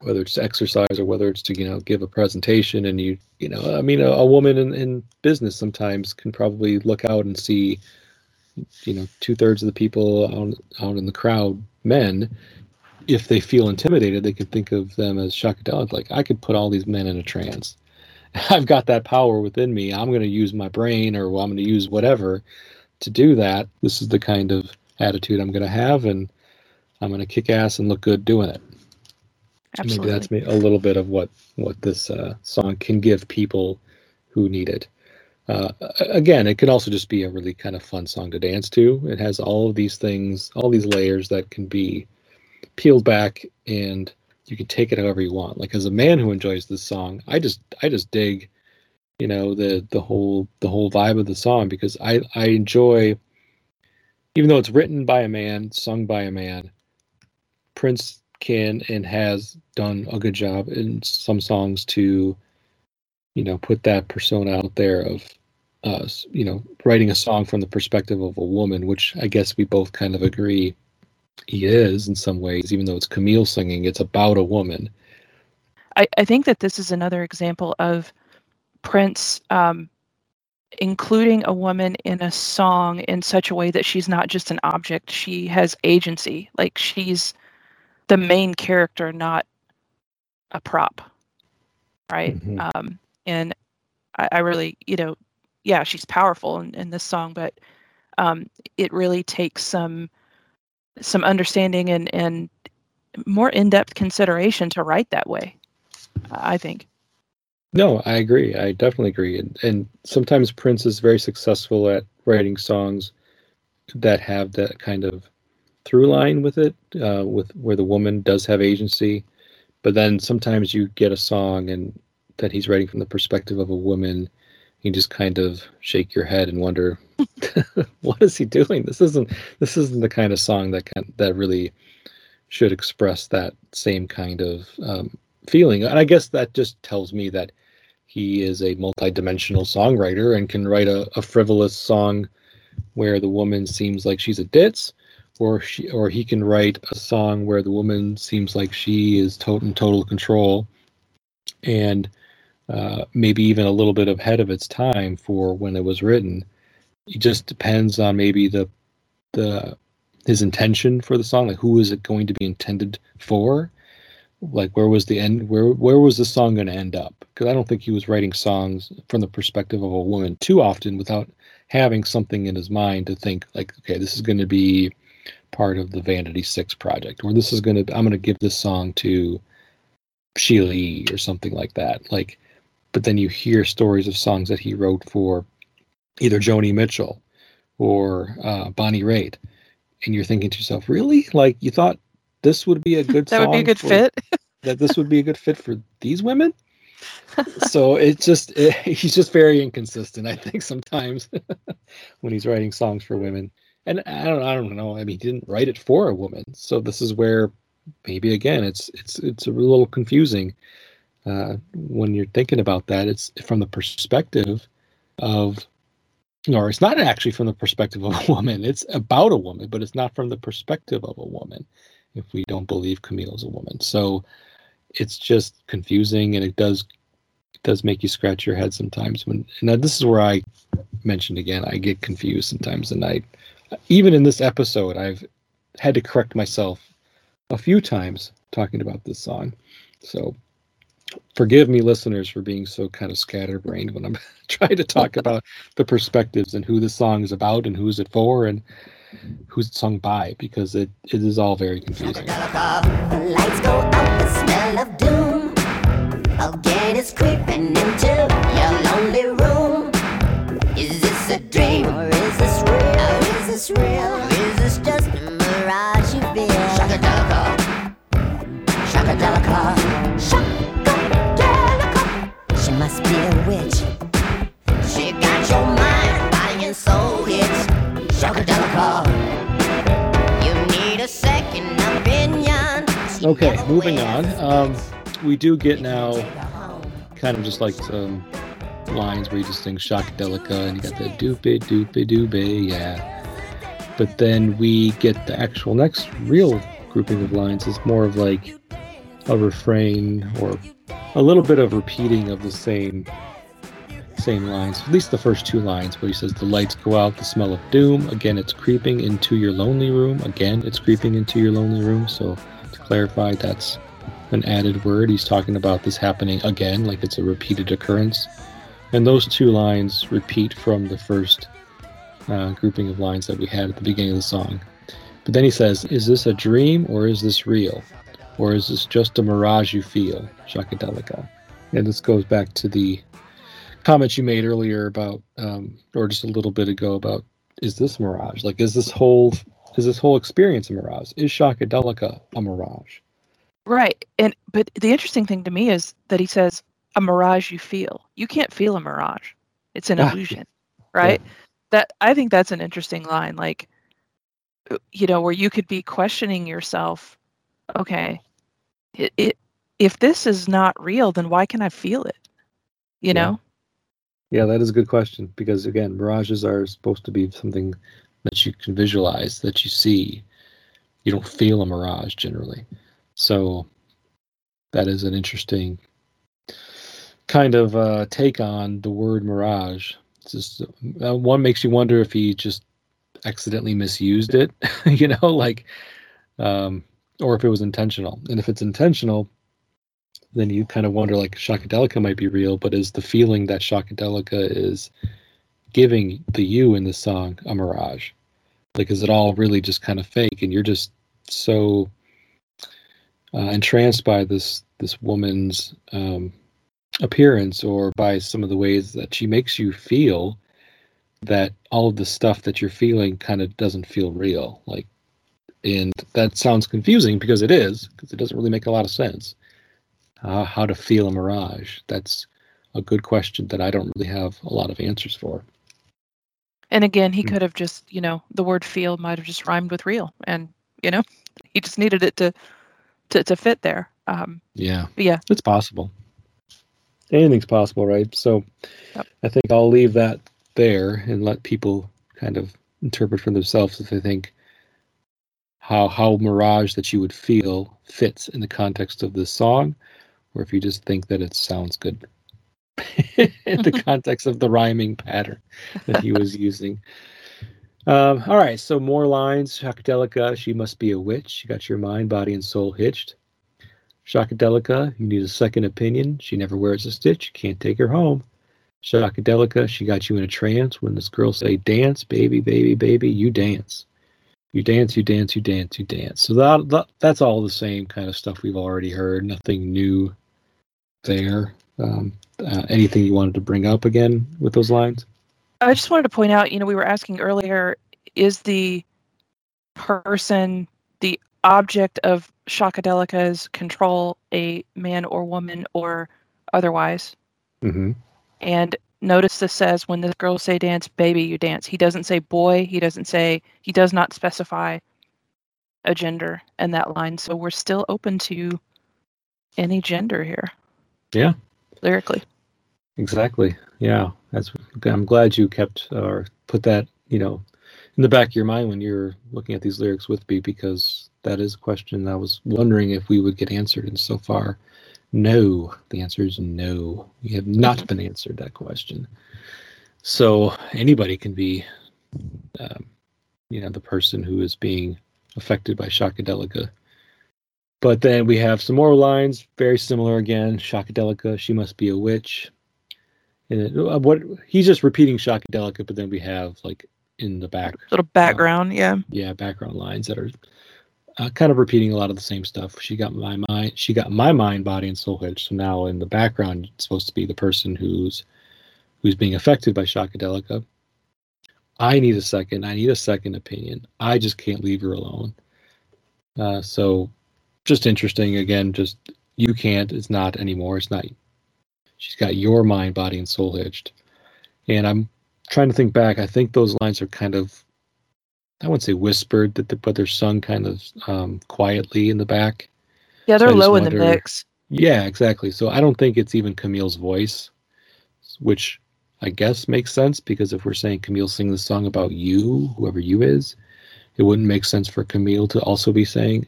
whether it's exercise or whether it's to you know give a presentation, and you you know, I mean, a, a woman in, in business sometimes can probably look out and see, you know, two thirds of the people out out in the crowd, men. If they feel intimidated, they can think of them as Shockadelica. Like I could put all these men in a trance I've got that power within me. I'm going to use my brain or I'm going to use whatever to do that. This is the kind of attitude I'm going to have, and I'm going to kick ass and look good doing it. Absolutely. Maybe that's a little bit of what what this uh, song can give people who need it. Uh, again, it can also just be a really kind of fun song to dance to. It has all of these things, all these layers that can be peeled back and you can take it however you want. Like as a man who enjoys this song, I just I just dig, you know, the the whole the whole vibe of the song because I I enjoy even though it's written by a man, sung by a man, Prince can and has done a good job in some songs to you know put that persona out there of uh you know writing a song from the perspective of a woman which i guess we both kind of agree he is in some ways, even though it's Camille singing, it's about a woman. I, I think that this is another example of Prince um, including a woman in a song in such a way that she's not just an object, she has agency. Like she's the main character, not a prop. Right. Mm-hmm. Um, and I, I, really, you know, yeah, she's powerful in, in this song, but um, it really takes some some understanding and and more in-depth consideration to write that way i think. No i agree. I definitely agree. And, and sometimes prince is very successful at writing songs that have that kind of through line with it uh, with where the woman does have agency. But then sometimes you get a song and that he's writing from the perspective of a woman you just kind of shake your head and wonder what is he doing? This isn't this isn't the kind of song that can that really should express that same kind of um, feeling. And i guess that just tells me that he is a multi-dimensional songwriter and can write a, a frivolous song where the woman seems like she's a ditz or she or he can write a song where the woman seems like she is total total control. And uh, maybe even a little bit ahead of its time for when it was written. It just depends on maybe the the his intention for the song, like who is it going to be intended for? Like where was the end? Where where was the song going to end up? Because I don't think he was writing songs from the perspective of a woman too often without having something in his mind to think like, okay, this is going to be part of the Vanity Six project, or this is going to I'm going to give this song to Sheila or something like that. Like but then you hear stories of songs that he wrote for either Joni Mitchell or uh, Bonnie Raitt, and you're thinking to yourself, really? Like you thought this would be a good song. that would be a good for, fit. that this would be a good fit for these women. so it's just it, he's just very inconsistent. I think sometimes when he's writing songs for women, and I don't I don't know. I mean, he didn't write it for a woman, so this is where maybe again it's it's it's a little confusing uh, when you're thinking about that, it's from the perspective of, or it's not actually from the perspective of a woman. It's about a woman, but it's not from the perspective of a woman. If we don't believe Camille is a woman, so it's just confusing, and it does it does make you scratch your head sometimes. When and this is where I mentioned again, I get confused sometimes, and I even in this episode, I've had to correct myself a few times talking about this song. So forgive me listeners for being so kind of scatterbrained when i'm trying to talk about the perspectives and who the song is about and who's it for and who's it sung by because it, it is all very confusing. Lights go out the smell of doom. Again it's creeping into your lonely room. Is this a dream or is this real? Or is this real Okay, moving on. Um, we do get now kind of just like some lines where he just sings Shockadelica and you got the doopy doopy doopy, yeah. But then we get the actual next real grouping of lines is more of like a refrain or a little bit of repeating of the same same lines. At least the first two lines where he says the lights go out, the smell of doom. Again, it's creeping into your lonely room. Again, it's creeping into your lonely room. So clarify, that's an added word. He's talking about this happening again, like it's a repeated occurrence. And those two lines repeat from the first uh, grouping of lines that we had at the beginning of the song. But then he says, Is this a dream or is this real? Or is this just a mirage you feel? Shockadelica. And this goes back to the comment you made earlier about, um, or just a little bit ago about, is this mirage? Like, is this whole is this whole experience a mirage? Is Shockadelica a mirage? Right. And but the interesting thing to me is that he says a mirage you feel. You can't feel a mirage. It's an Ah, illusion. Right? That I think that's an interesting line like uh, you know where you could be questioning yourself okay it, it if this is not real then why can I feel it? You Yeah. know? Yeah, that is a good question because again, mirages are supposed to be something that you can visualize, that you see. You don't feel a mirage generally. So that is an interesting kind of uh, take on the word mirage. It's just uh, one makes you wonder if he just accidentally misused it, you know, like, um, or if it was intentional. And if it's intentional, then you kind of wonder like Shockadelica might be real, but is the feeling that Shockadelica is giving the you in the song a mirage? Like, is it all really just kind of fake, and you're just so uh, entranced by this this woman's um, appearance or by some of the ways that she makes you feel that all of the stuff that you're feeling kind of doesn't feel real. Like and that sounds confusing because it is because it doesn't really make a lot of sense. Uh, how to feel a mirage? That's a good question that i don't really have a lot of answers for And again, he Hmm. could have just, you know, the word feel might have just rhymed with real and, you know, he just needed it to to, to fit there. Um yeah yeah, it's possible anything's possible right so Yep. i think i'll leave that there and let people kind of interpret for themselves if they think how how mirage that you would feel fits in the context of this song or if you just think that it sounds good in the context of the rhyming pattern that he was using um, all right so more lines Shockadelica, she must be a witch she got your mind body and soul hitched Shockadelica, you need a second opinion. She never wears a stitch. You can't take her home. Shockadelica, she got you in a trance. When this girl say dance, baby, baby, baby, you dance. You dance, you dance, you dance, you dance. So that, that that's all the same kind of stuff we've already heard. Nothing new there. Um, uh, anything you wanted to bring up again with those lines? I just wanted to point out, you know, we were asking earlier, is the person the object of Shockadelica's control a man or woman or otherwise? Mm-hmm. And notice this says when the girls say dance, baby, you dance. He doesn't say boy. He doesn't say, he does not specify a gender in that line. So we're still open to any gender here. Yeah. Lyrically. Exactly. Yeah, that's. I'm glad you kept or put that, you know, in the back of your mind when you're looking at these lyrics with me, because that is a question I was wondering if we would get answered. And so far, no. The answer is no. We have not been answered that question. So anybody can be, um, you know, the person who is being affected by Shockadelica. But then we have some more lines, very similar again. Shockadelica, she must be a witch. And uh, what he's just repeating Shockadelica, but then we have like in the back, Little background. Yeah. yeah, background lines that are uh, kind of repeating a lot of the same stuff. She got my mind, she got my mind, body, and soul hitched. So now in the background, it's supposed to be the person who's who's being affected by Shockadelica. I need a second. I need a second opinion. I just can't leave her alone. Uh, so just interesting again. Just you can't. It's not anymore. It's not. She's got your mind, body, and soul hitched. And I'm trying to think back. I think those lines are kind of I wouldn't say whispered, that the, but they're sung kind of um, quietly in the back. Yeah, they're just low in the wonder- mix. Yeah, exactly. So I don't think it's even Camille's voice. which I guess makes sense because if we're saying Camille sing the song about you, whoever you is, it wouldn't make sense for Camille to also be saying,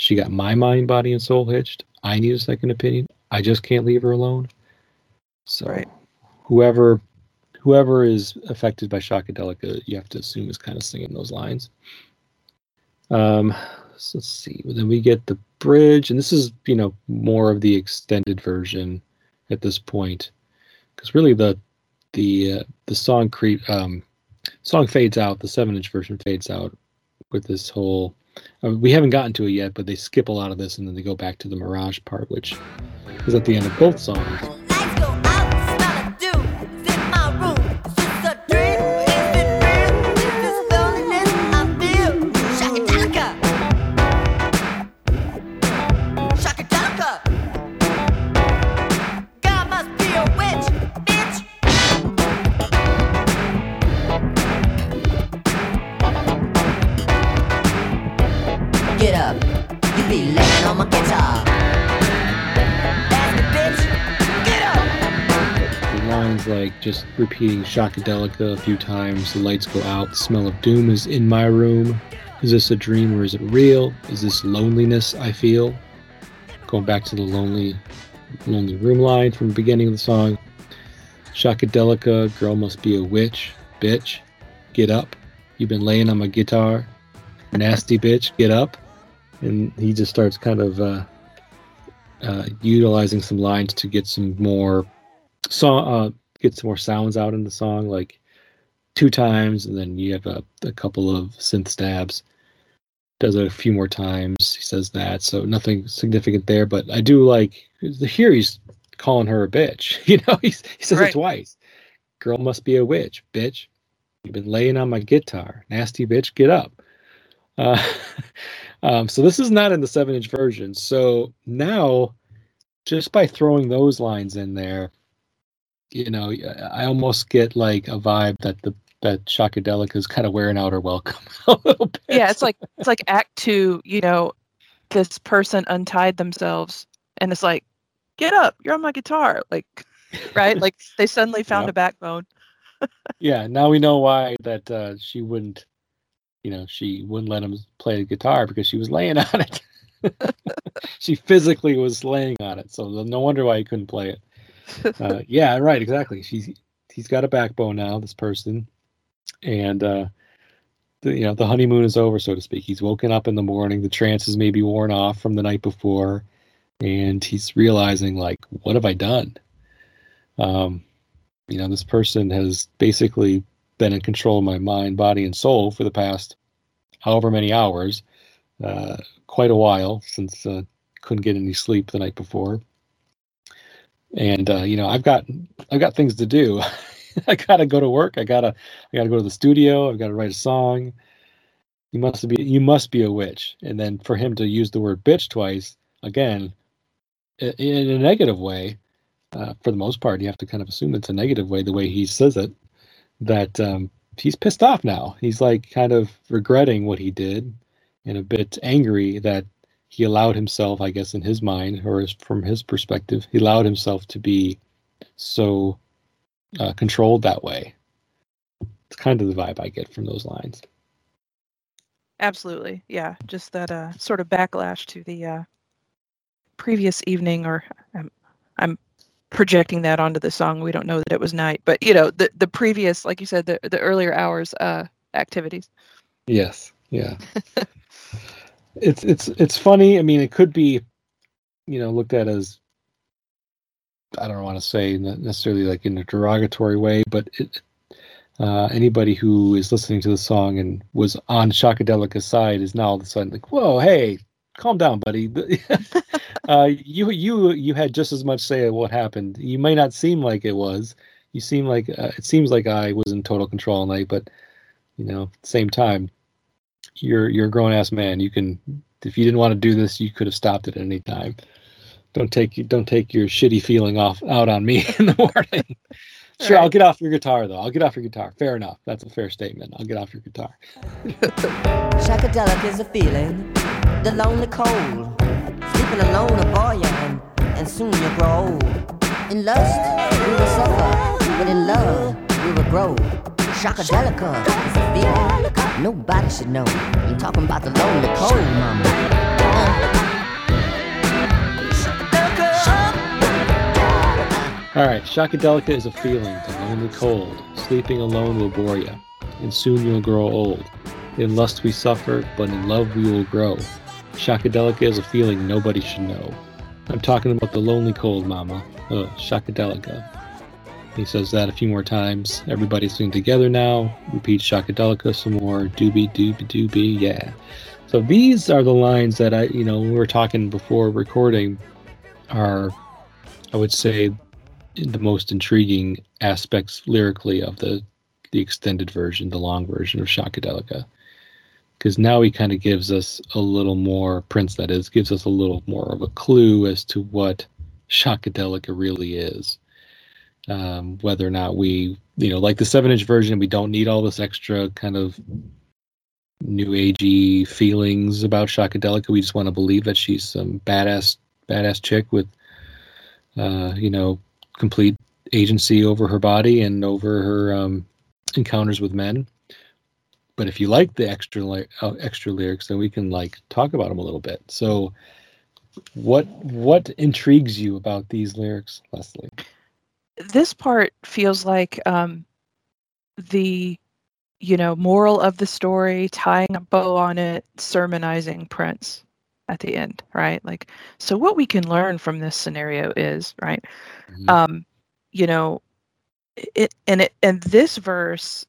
She got my mind, body, and soul hitched. I need a second opinion. I just can't leave her alone. So Right. whoever whoever is affected by Shockadelica, you have to assume is kind of singing those lines. Um, so let's see. Then we get the bridge, and this is you know more of the extended version at this point, because really the the uh, the song cre- um, song fades out. The seven inch version fades out with this whole. Uh, we haven't gotten to it yet, but they skip a lot of this, and then they go back to the Mirage part, which is at the end of both songs. Just repeating Shockadelica a few times, the lights go out, the smell of doom is in my room. Is this a dream or is it real? Is this loneliness I feel? Going back to the lonely lonely room line from the beginning of the song. Shockadelica, girl must be a witch, bitch. Get up. You've been laying on my guitar. Nasty bitch, get up. And he just starts kind of uh, uh, utilizing some lines to get some more song uh get some more sounds out in the song like two times and then you have a, a couple of synth stabs. Does it a few more times he says that so nothing significant there but i do like here he's calling her a bitch you know he's, he says Right. it twice. Girl must be a witch bitch. You've been laying on my guitar. Nasty bitch get up. Uh, um, so this is not in the seven inch version. So now just by throwing those lines in there you know, I almost get like a vibe that the that Shockadelica is kind of wearing out her welcome a little bit. Yeah, it's like it's like Act Two. You know, this person untied themselves, and it's like, get up, you're on my guitar, like, right? Like they suddenly found Yep. a backbone. yeah. Now we know why that uh, she wouldn't, you know, she wouldn't let him play the guitar because she was laying on it. she physically was laying on it, so no wonder why he couldn't play it. Uh, yeah, right, exactly. She's he's got a backbone now, this person, and uh, the, you know the honeymoon is over, so to speak. He's woken up in the morning. The trance is maybe worn off from the night before, and he's realizing like, what have I done? Um, you know, this person has basically been in control of my mind, body, and soul for the past however many hours, uh, quite a while since uh, couldn't get any sleep the night before. And uh, you know, I've got I've got things to do. I gotta go to work. I gotta I gotta go to the studio. I've got to write a song. You must be you must be a witch. And then for him to use the word bitch twice again, in a negative way, uh, for the most part, you have to kind of assume it's a negative way the way he says it. That um, he's pissed off now. He's like kind of regretting what he did, and a bit angry that he allowed himself, I guess, in his mind or from his perspective, he allowed himself to be so uh, controlled that way. It's kind of the vibe I get from those lines. Absolutely, yeah. Just that uh, sort of backlash to the uh, previous evening, or I'm, I'm projecting that onto the song. We don't know that it was night, but you know, the the previous, like you said, the the earlier hours uh, activities. Yes. Yeah. it's it's it's funny. I mean, it could be, you know, looked at as I don't want to say necessarily like in a derogatory way, but it, uh, anybody who is listening to the song and was on Shockadelica's side is now all of a sudden like, "Whoa, hey, calm down, buddy." uh, you you you had just as much say at what happened. You may not seem like it was. You seem like uh, it seems like I was in total control all night, but you know, same time, you're you're a grown ass man. You can if you didn't want to do this, you could have stopped it at any time. Don't take don't take your shitty feeling off out on me in the morning. sure, I'll get off your guitar though. I'll get off your guitar. Fair enough. That's a fair statement. I'll get off your guitar. Shockadelica is a feeling, the lonely cold. Sleeping alone a boy and, and soon you grow old. In lust, we will suffer, but in love, we will grow. Shockadelica is nobody should know. I'm talking about the lonely cold mama. All right, Shockadelica is a feeling, the lonely cold. Sleeping alone will bore you, and soon you'll grow old. In lust we suffer, but in love we will grow. Shockadelica is a feeling nobody should know. I'm talking about the lonely cold, mama. Oh, Shockadelica. He says that a few more times. Everybody's singing together now. Repeat Shockadelica some more. Doobie doobie doobie, yeah. So these are the lines that I, you know, we were talking before recording are, I would say, the most intriguing aspects lyrically of the the extended version, the long version of Shockadelica. Because now he kind of gives us a little more, Prince that is, gives us a little more of a clue as to what Shockadelica really is. Um, whether or not we, you know, like the seven inch version, we don't need all this extra kind of new agey feelings about Shockadelica. We just want to believe that she's some badass, badass chick with, uh, you know, complete agency over her body and over her um, encounters with men. But if you like the extra li- uh, extra lyrics, then we can like talk about them a little bit. So, what what intrigues you about these lyrics, Leslie? This part feels like um, the, you know, moral of the story, tying a bow on it, sermonizing Prince at the end, right? Like, so what we can learn from this scenario is, right? Mhm. um you know it and it and this verse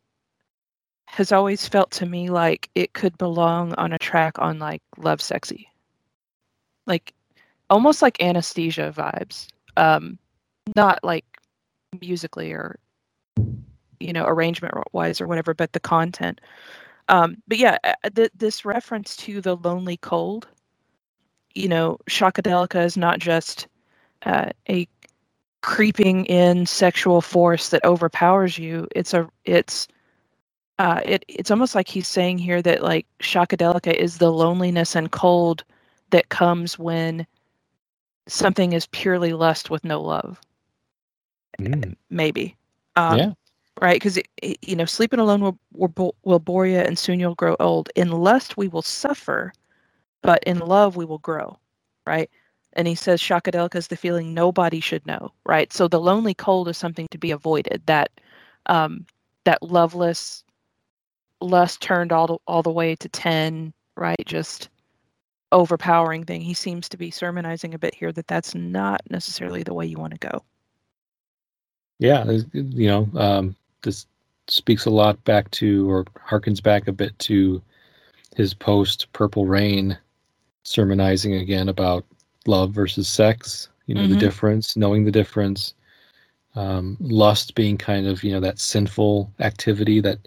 has always felt to me like it could belong on a track on like Lovesexy like almost like Anna Stesia vibes um not like musically or you know arrangement wise or whatever but the content. Um but yeah th- this reference to the lonely cold you know shockadelica is not just uh, a creeping in sexual force that overpowers you. It's a it's uh it it's almost like he's saying here that like shockadelica is the loneliness and cold that comes when something is purely lust with no love Mm, maybe um yeah, right? Because you know sleeping alone will, will will bore you and soon you'll grow old in lust we will suffer but in love we will grow right? And he says shockadelica is the feeling nobody should know right? So the lonely cold is something to be avoided that um that loveless lust turned all the, all the way to 10 right? Just overpowering thing. He seems to be sermonizing a bit here that that's not necessarily the way you want to go yeah. You know, um, this speaks a lot back to, or harkens back a bit to, his post Purple Rain, sermonizing again about love versus sex. You know, the Mhm. difference, knowing the difference. Um, lust being kind of you know that sinful activity that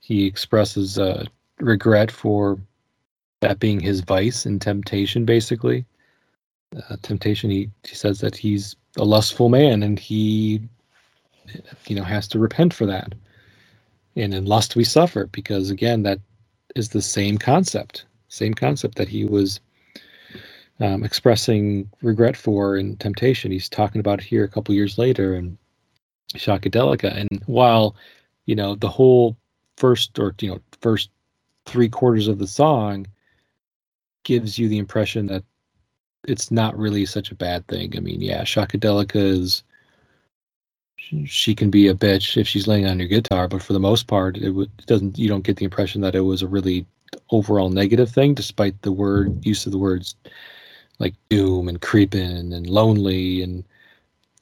he expresses uh, regret for that being his vice and temptation, basically. Uh, temptation. He he says that he's a lustful man and he you know has to repent for that. And in lust we suffer because again that is the same concept same concept that he was um, expressing regret for in temptation. He's talking about it here a couple years later in shockadelica and while you know the whole first or you know first three quarters of the song gives you the impression that it's not really such a bad thing. I mean yeah shockadelica is she can be a bitch if she's laying on your guitar, but for the most part, it, w- it doesn't. You don't get the impression that it was a really overall negative thing, despite the word use of the words like doom and creeping and lonely and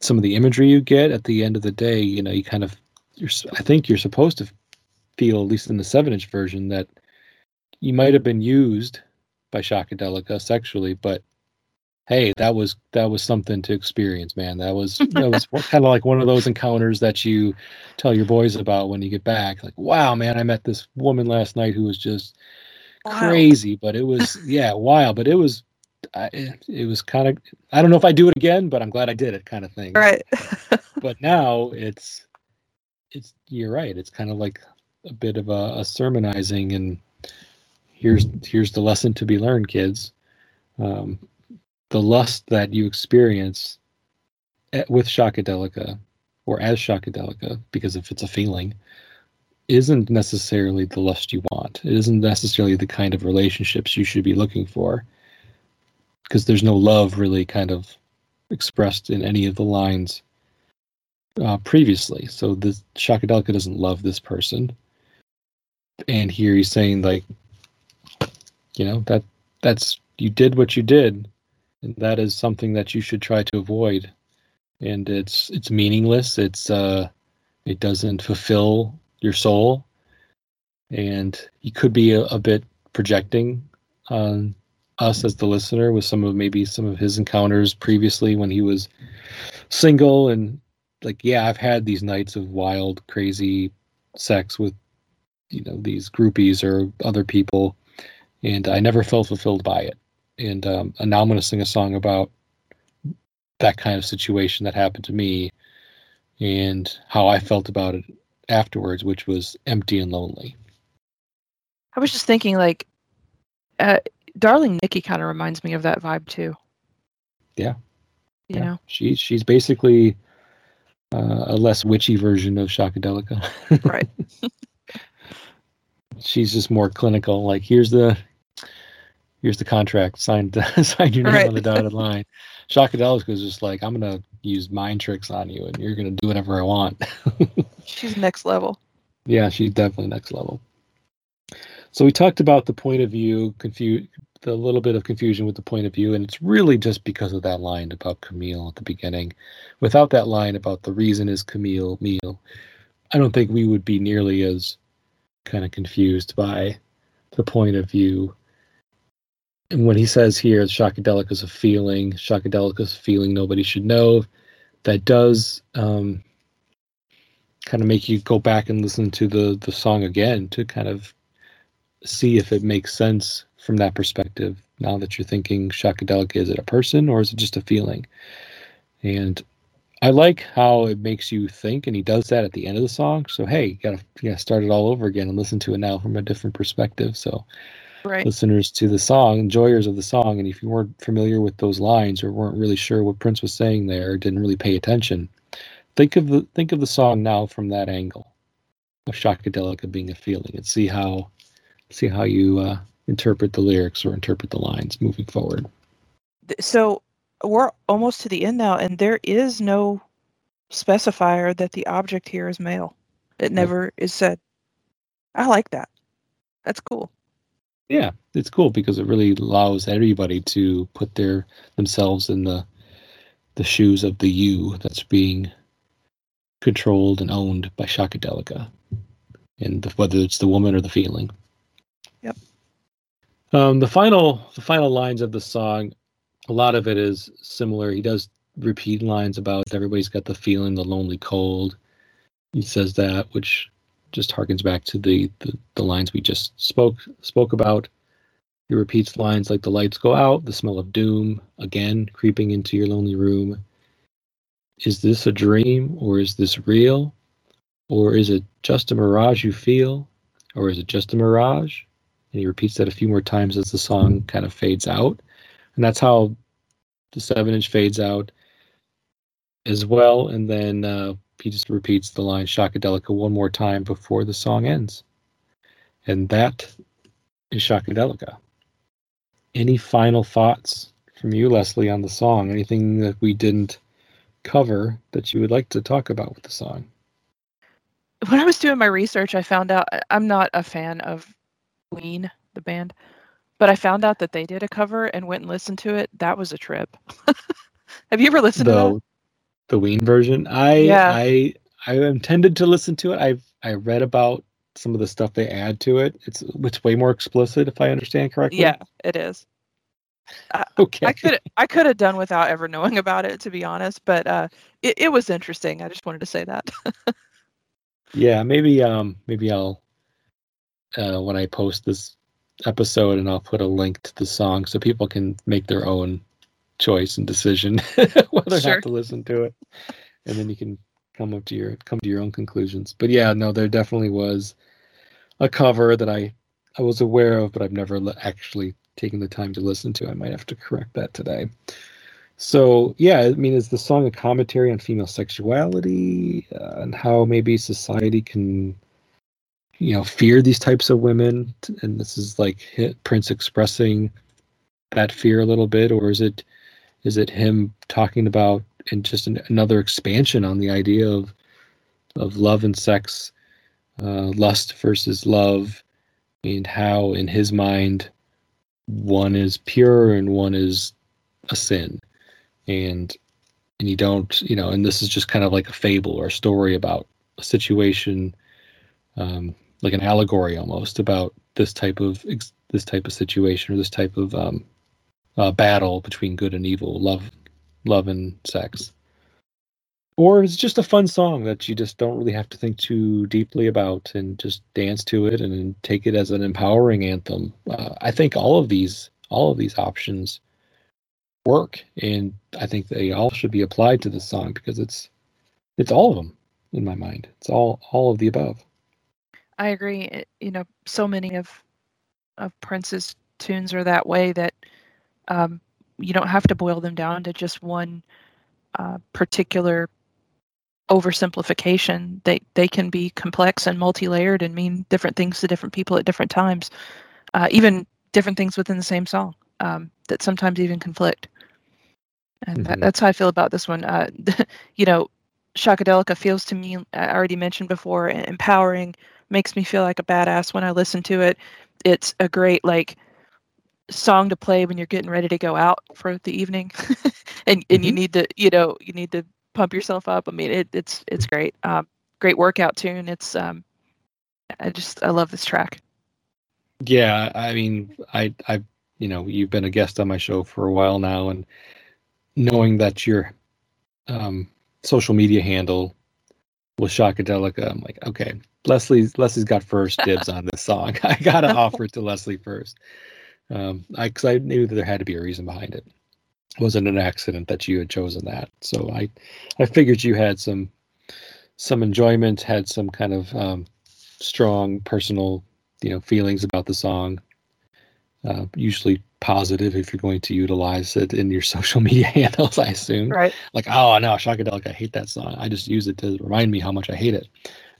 some of the imagery you get. At the end of the day, you know, you kind of, you're. I think you're supposed to feel, at least in the seven-inch version, that you might have been used by Shockadelica sexually, but hey, that was that was something to experience, man. That was that was kind of like one of those encounters that you tell your boys about when you get back. Like, wow, man, I met this woman last night who was just Wild. crazy, but it was yeah, wild, but it was I, it, it was kind of I don't know if I do it again, but I'm glad I did it, kind of thing. right But now it's it's you're right. It's kind of like a bit of a, a sermonizing, and here's here's the lesson to be learned, kids. Um, the lust that you experience eh, with Shockadelica or as Shockadelica, because if it's a feeling, isn't necessarily the lust you want. It isn't necessarily the kind of relationships you should be looking for. Because there's no love really kind of expressed in any of the lines uh, previously. So the Shockadelica doesn't love this person. And here he's saying like, you know, that that's you did what you did, and that is something that you should try to avoid. And it's it's meaningless. It's uh it doesn't fulfill your soul. And he could be a, a bit projecting on us as the listener with some of maybe some of his encounters previously when he was single and like yeah i've had these nights of wild crazy sex with you know these groupies or other people and i never felt fulfilled by it and um, and now i'm going to sing a song about that kind of situation that happened to me and how i felt about it afterwards which was empty and lonely I was just thinking, like, uh, Darling Nikki kind of reminds me of that vibe too. Yeah. You Yeah. know, she's she's basically uh, a less witchy version of Shockadelica. right? she's just more clinical. Like here's the here's the contract. signed sign your name Right. on the dotted line. Shockadelica was just like I'm gonna use mind tricks on you, and you're gonna do whatever I want. She's next level. yeah, she's definitely next level. So we talked about the point of view, confuse the little bit of confusion with the point of view, and it's really just because of that line about Camille at the beginning. Without that line about the reason is Camille meal, I don't think we would be nearly as kind of confused by the point of view. And when he says here, Shockadelica is a feeling, Shockadelica is a feeling nobody should know, that does um, kind of make you go back and listen to the the song again to kind of see if it makes sense from that perspective. Now that you're thinking Shockadelica, is it a person or is it just a feeling? And I like how it makes you think, and he does that at the end of the song. So hey, you gotta you gotta start it all over again and listen to it now from a different perspective. So Right. listeners to the song, enjoyers of the song, and if you weren't familiar with those lines or weren't really sure what Prince was saying there, or didn't really pay attention, think of the think of the song now from that angle of Shockadelica being a feeling, and see how see how you uh, interpret the lyrics or interpret the lines moving forward. So we're almost to the end now, and there is no specifier that the object here is male. It never is said. I like that. That's cool. Yeah, it's cool because it really allows everybody to put their themselves in the the shoes of the you that's being controlled and owned by Shockadelica, and the, whether it's the woman or the feeling. Yep. Um, the final the final lines of the song, a lot of it is similar. He does repeat lines about everybody's got the feeling, the lonely cold. He says that, which just harkens back to the, the the lines we just spoke spoke about. He repeats lines like the lights go out, the smell of doom, again creeping into your lonely room. Is this a dream or is this real? Or is it just a mirage you feel? Or is it just a mirage? And he repeats that a few more times as the song kind of fades out. And that's how the seven inch fades out as well. And then uh, he just repeats the line Shockadelica one more time before the song ends. And that is Shockadelica. Any final thoughts from you, Leslie, on the song? Anything that we didn't cover that you would like to talk about with the song? When I was doing my research, I found out I'm not a fan of Ween, the band, but I found out that they did a cover and went and listened to it. That was a trip. Have you ever listened to that? The Ween version. I Yeah. I I intended to listen to it. I've I read about some of the stuff they add to it. It's it's way more explicit, if I understand correctly. Yeah, it is. Okay. I could I could have done without ever knowing about it, to be honest. But uh, it, it was interesting. I just wanted to say that. Yeah, maybe um maybe I'll uh when I post this episode and I'll put a link to the song so people can make their own choice and decision whether or Sure. not to listen to it. And then you can come up to your come to your own conclusions. But yeah, no, there definitely was a cover that I I was aware of, but I've never li- actually taken the time to listen to. I might have to correct that today. So yeah, I mean, is the song a commentary on female sexuality uh, and how maybe society can, you know, fear these types of women? And this is like hit Prince expressing that fear a little bit, or is it is it him talking about and just an, another expansion on the idea of of love and sex, uh, lust versus love, and how in his mind one is pure and one is a sin? And and you don't you know and this is just kind of like a fable or a story about a situation um, like an allegory almost about this type of this type of situation or this type of um, uh, battle between good and evil love love and sex. Or it's just a fun song that you just don't really have to think too deeply about and just dance to it and take it as an empowering anthem. Uh, i think all of these all of these options work and i think they all should be applied to this song because it's it's all of them in my mind. It's all all of the above. I agree. It, you know so many of of prince's tunes are that way that um, you don't have to boil them down to just one uh, particular oversimplification they they can be complex and multi-layered and mean different things to different people at different times uh, even different things within the same song um, that sometimes even conflict and mm-hmm. that, that's how I feel about this one. Uh, you know, Shockadelica feels to me, I already mentioned before, empowering, makes me feel like a badass when I listen to it. It's a great, like, song to play when you're getting ready to go out for the evening and, and mm-hmm. you need to, you know, you need to pump yourself up. I mean, it, it's, it's great. Um, great workout tune. It's, um, I just, I love this track. Yeah. I mean, I, I, you know, you've been a guest on my show for a while now and knowing that your um, social media handle was Shockadelica, I'm like, okay, Leslie's Leslie's got first dibs on this song. I gotta offer it to Leslie first, um, I because I knew that there had to be a reason behind it. It wasn't an accident that you had chosen that. So I, I figured you had some, some enjoyment, had some kind of um, strong personal, you know, feelings about the song. Uh, usually positive if you're going to utilize it in your social media handles, I assume. Right. Like, oh no, Shockadelica, I hate that song. I just use it to remind me how much I hate it.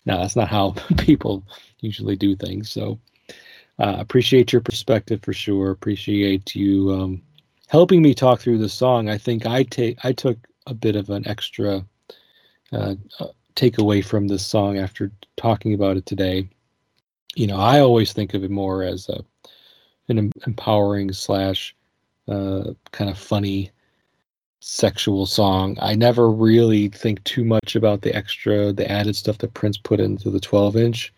No, that's not how people usually do things. So uh, appreciate your perspective for sure. Appreciate you um, helping me talk through the song. I think I take I took a bit of an extra uh, uh, takeaway from this song after talking about it today. You know, I always think of it more as a an empowering slash uh, kind of funny sexual song. I never really think too much about the extra, the added stuff that Prince put into the 12 inch.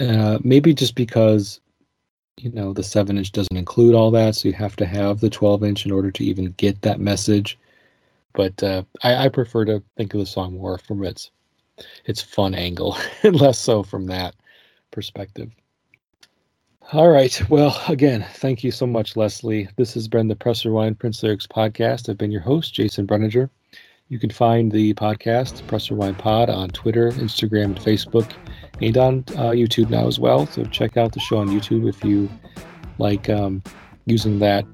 Uh, maybe just because, you know, the 7 inch doesn't include all that, so you have to have the 12 inch in order to even get that message. But uh, I, I prefer to think of the song more from its its fun angle, and less so from that perspective. All right. Well, again, thank you so much, Leslie. This has been the Press Rewind Prince Lyrics podcast. I've been your host, Jason Brenninger. You can find the podcast, Press Rewind Pod, on Twitter, Instagram, and Facebook, and on uh, YouTube now as well. So check out the show on YouTube if you like um, using that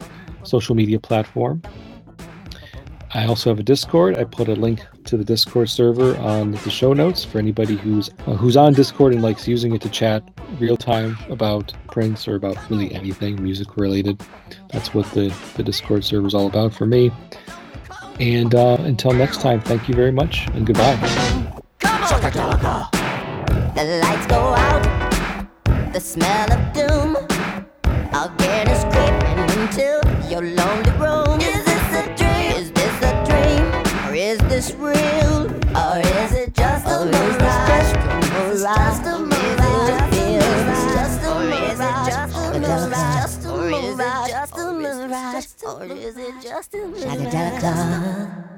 social media platform. I also have a Discord. I put a link to the Discord server on the show notes for anybody who's uh, who's on Discord and likes using it to chat real time about Prince or about really anything music related. That's what the, the Discord server is all about for me. And uh, until next time, thank you very much and goodbye. The lights go out, the smell of doom. Again is creeping into your lonely room. Is this a dream? Is this a dream? Or is this real? Or is it just a mirage? Just a mirage? just a mirage? Or is it just a mirage? Or is it just a mirage?